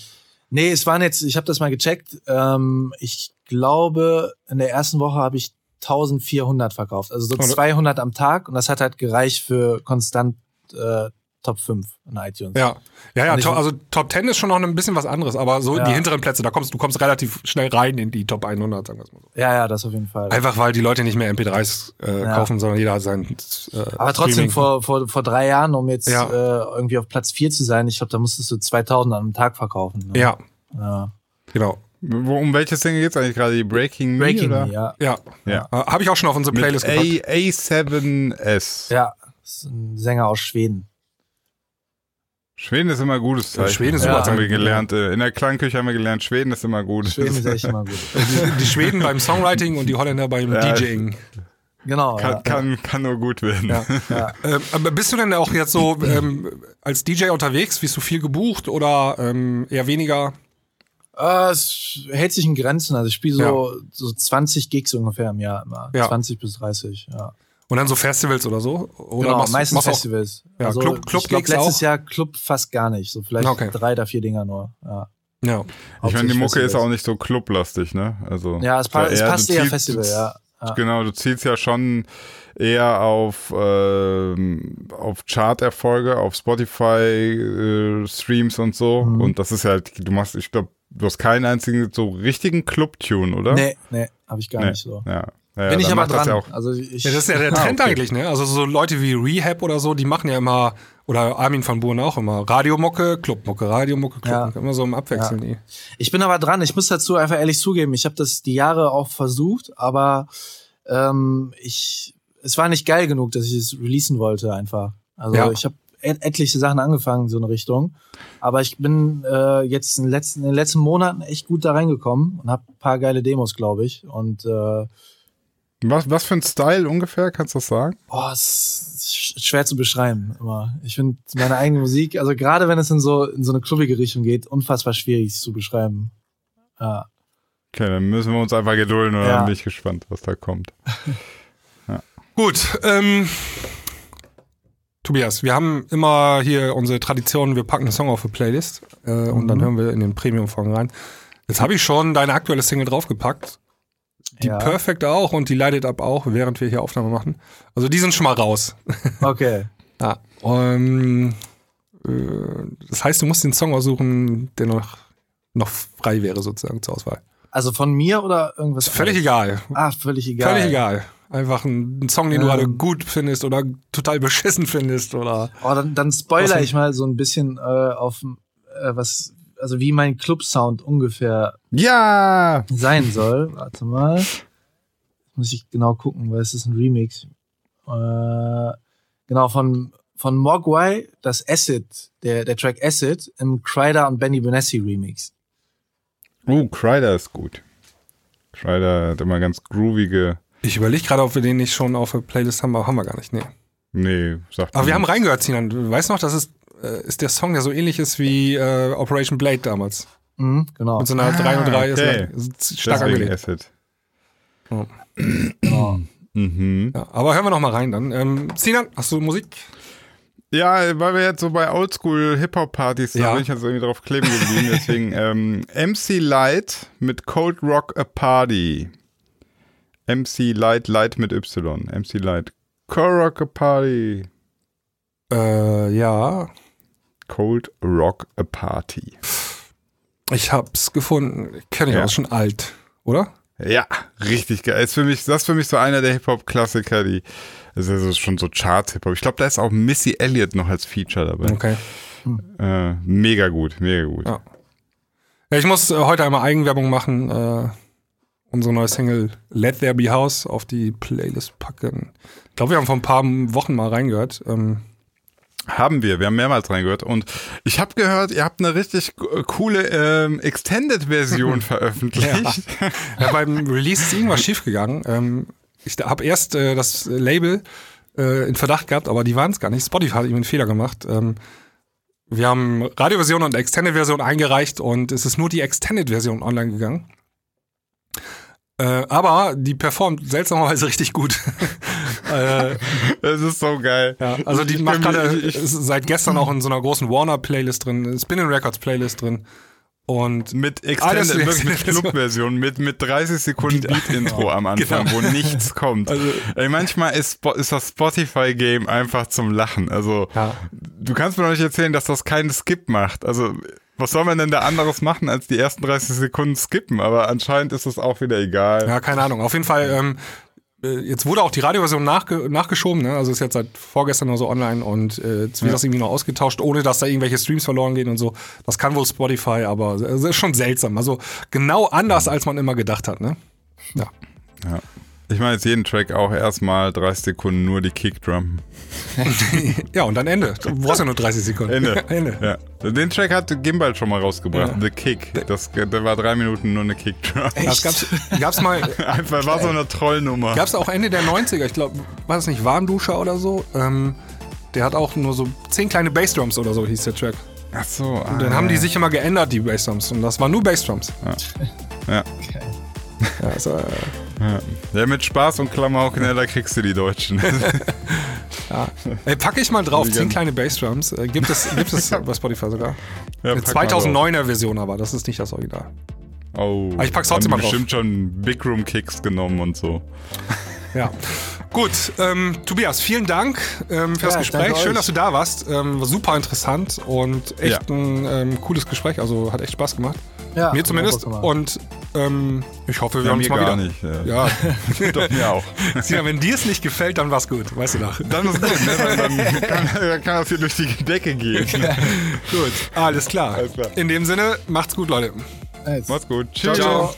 Nee, es waren jetzt, ich habe das mal gecheckt. Ähm, ich glaube, in der ersten Woche habe ich 1400 verkauft. Also so 200 am Tag. Und das hat halt gereicht für konstant äh, Top 5 in iTunes. Ja, ja, ja to also Top 10 ist schon noch ein bisschen was anderes, aber so ja. die hinteren Plätze, da kommst du kommst relativ schnell rein in die Top 100, sagen wir mal so. Ja, ja, das auf jeden Fall. Einfach weil die Leute nicht mehr MP3s äh, ja. kaufen, sondern jeder hat sein äh, Aber trotzdem vor, vor, vor drei Jahren, um jetzt ja. äh, irgendwie auf Platz 4 zu sein, ich glaube, da musstest du 2000 am Tag verkaufen. Ne? Ja. ja. Genau. Um welches Single geht's eigentlich gerade? Die Breaking, Breaking Me? Me, ja. Ja. ja. Habe ich auch schon auf unsere Playlist Mit gepackt. A A7S. Ja, das ist ein Sänger aus Schweden. Schweden ist immer gutes Zeichen. Schweden ist super. Ja, haben wir gelernt. Äh, in der Klangküche haben wir gelernt, Schweden ist immer gut. Schweden ist echt immer gut. Die, die Schweden beim Songwriting und die Holländer beim ja, DJing. Genau. Kann, ja. kann, kann nur gut werden. Ja. Ja. Ähm, aber bist du denn auch jetzt so ähm, als DJ unterwegs? Bist du viel gebucht oder ähm, eher weniger? Uh, es hält sich in Grenzen. Also ich spiele so, ja. so 20 Gigs ungefähr im Jahr immer. Ja. 20 bis 30, ja. Und dann so Festivals oder so? Oder genau, machst, meistens machst Festivals. Auch, ja, also Club, Club ich glaub, letztes auch? Jahr Club fast gar nicht. So vielleicht okay. drei oder vier Dinger nur. Ja. Ja. Ich meine, die Mucke Festivals. ist auch nicht so clublastig, ne? Also ja, es, pa es passt eher Festival, ja. ja. Genau, du zielst ja schon eher auf, äh, auf Chart-Erfolge, auf Spotify-Streams äh, und so. Mhm. Und das ist halt, du machst, ich glaube, du hast keinen einzigen so richtigen Club-Tune, oder? Nee, nee, habe ich gar nee. nicht so. Ja. Ja, Bin ich aber dran. Ja auch. also ich, ja, das ist ja der Trend ah, okay. eigentlich, ne? Also so Leute wie Rehab oder so, die machen ja immer, oder Armin van Buren auch immer, Radiomucke, Clubmucke, Radiomucke, Clubmucke, ja. immer so im Abwechseln. Ja. Ich bin aber dran, ich muss dazu einfach ehrlich zugeben, ich habe das die Jahre auch versucht, aber ähm, ich, es war nicht geil genug, dass ich es releasen wollte einfach. Also ja. ich habe et etliche Sachen angefangen, so eine Richtung. Aber ich bin äh, jetzt in den, letzten, in den letzten Monaten echt gut da reingekommen und habe paar geile Demos, glaube ich. Und äh, was, was für ein Style ungefähr, kannst du das sagen? Oh, es ist schwer zu beschreiben immer. Ich finde meine eigene Musik, also gerade wenn es in so, in so eine klubbige Richtung geht, unfassbar schwierig zu beschreiben. Ja. Okay, dann müssen wir uns einfach gedulden oder ja. bin ich gespannt, was da kommt. ja. Gut, ähm, Tobias, wir haben immer hier unsere Tradition, wir packen einen Song auf eine Playlist äh, mhm. und dann mhm. hören wir in den Premium-Folgen rein. Jetzt habe ich schon deine aktuelle Single draufgepackt die ja. Perfect auch und die Lighted Up auch, während wir hier Aufnahme machen. Also die sind schon mal raus. Okay. ja. Um, äh, das heißt, du musst den Song aussuchen, der noch, noch frei wäre, sozusagen zur Auswahl. Also von mir oder irgendwas? Völlig anderes? egal. Ah, völlig egal. Völlig egal. Einfach ein, Song, den ähm. du gerade gut findest oder total beschissen findest oder. Oh, dann, dann spoiler ich mal so ein bisschen äh, auf äh, was also wie mein Club-Sound ungefähr ja. sein soll. Warte mal. Muss ich genau gucken, weil es ist ein Remix. Äh, genau, von, von Mogwai, das Acid, der, der Track Acid im Kryder und Benny Benassi Remix. Oh, Kryder ist gut. Kryder hat immer ganz groovige. Ich überlege gerade, ob wir den nicht schon auf der Playlist haben, aber haben wir gar nicht. Nee. Nee, sagt Aber wir nicht. haben reingehört, Sinan. Du weißt noch, das ist äh, ist der Song ja so ähnlich ist wie äh, Operation Blade damals. Mhm, genau. Mit so einer ah, 3 und 3 okay. ist stark angelegt. Acid. Ja. genau. mhm. ja, aber hören wir noch mal rein dann. Ähm, Sinan, hast du Musik? Ja, weil wir jetzt so bei Oldschool-Hip-Hop-Partys sind, ja. bin ich jetzt irgendwie drauf kleben geblieben. Deswegen ähm, MC Light mit Cold Rock a Party. MC Light, Light mit Y. MC Light. Cold Rock a Party. Äh, ja. Cold Rock a Party. Ich hab's gefunden. Kenne ich ja. auch schon alt, oder? Ja, richtig geil. Ist für mich, das ist für mich so einer der Hip-Hop-Klassiker, die, das ist also schon so Charts-Hip-Hop. Ich glaube, da ist auch Missy Elliott noch als Feature dabei. Okay. Hm. Äh, mega gut, mega gut. Ja. ja ich muss äh, heute einmal Eigenwerbung machen. Äh, unsere neue Single Let There Be House auf die Playlist packen. Ich glaube, wir haben vor ein paar Wochen mal reingehört. Ähm, haben wir, wir haben mehrmals reingehört und ich habe gehört, ihr habt eine richtig coole ähm, Extended-Version veröffentlicht. Ja. ja. beim Release ist irgendwas schiefgegangen. Ähm, ich habe erst äh, das Label äh, in Verdacht gehabt, aber die waren es gar nicht. Spotify hat ihm einen Fehler gemacht. Ähm, wir haben Radioversion und Extended-Version eingereicht und es ist nur die Extended-Version online gegangen. Äh, aber die performt seltsamerweise richtig gut. das ist so geil. Ja, also die ich macht gerade seit gestern auch in so einer großen Warner-Playlist drin, Spinning Records Playlist drin. Und mit Extended, wirklich mit Club-Version, mit, mit 30 Sekunden Beat-Intro am Anfang, genau. wo nichts kommt. Also, Ey, manchmal ist, ist das Spotify-Game einfach zum Lachen. Also, ja. du kannst mir doch nicht erzählen, dass das keinen Skip macht. Also, was soll man denn da anderes machen, als die ersten 30 Sekunden skippen? Aber anscheinend ist es auch wieder egal. Ja, keine Ahnung. Auf jeden Fall, ähm, äh, jetzt wurde auch die Radioversion nachge nachgeschoben, ne? Also ist jetzt seit vorgestern nur so online und äh, jetzt wird ja. das irgendwie noch ausgetauscht, ohne dass da irgendwelche Streams verloren gehen und so. Das kann wohl Spotify, aber es ist schon seltsam. Also genau anders, als man immer gedacht hat, ne? Ja. Ja. Ich meine jetzt jeden Track auch erstmal 30 Sekunden nur die Kickdrum. ja, und dann Ende. Du brauchst ja nur 30 Sekunden. Ende. Ende. Ja. Den Track hat Gimbal schon mal rausgebracht. Ja. The Kick. Das, der war drei Minuten nur eine Kickdrum. Das gab's, gab's mal. Einfach war so eine Trollnummer. Gab's auch Ende der 90er, ich glaube, war das nicht Warmduscher oder so? Ähm, der hat auch nur so zehn kleine Bassdrums oder so, hieß der Track. Ach so. Ah, und dann haben die sich immer geändert, die Bassdrums. Und das waren nur Bassdrums. Ja. ja. Okay. Ja, also, äh, ja. ja, mit Spaß und Klamaukeneller kriegst du die Deutschen. ja. Ey, packe ich mal drauf, zehn kleine Bassdrums. Äh, gibt es, gibt es bei Spotify sogar. Ja, Eine 2009er Version aber, das ist nicht das Original. Oh. Aber ich pack's trotzdem mal drauf. bestimmt schon Big Room Kicks genommen und so. Ja. Gut, ähm, Tobias, vielen Dank ähm, für ja, das Gespräch. Schön, dass du da warst. Ähm, war super interessant und echt ja. ein ähm, cooles Gespräch. Also hat echt Spaß gemacht. Ja, mir zumindest. Und ähm, ich hoffe, wir ja, haben uns mal gar wieder. nicht. Ja, ja. doch mir auch. Sina, wenn dir es nicht gefällt, dann war's gut, weißt du doch. Dann ist gut, ne? dann, kann, dann kann das hier durch die Decke gehen. gut, alles klar. alles klar. In dem Sinne, macht's gut, Leute. Nice. Macht's gut. Tschüss. ciao. ciao.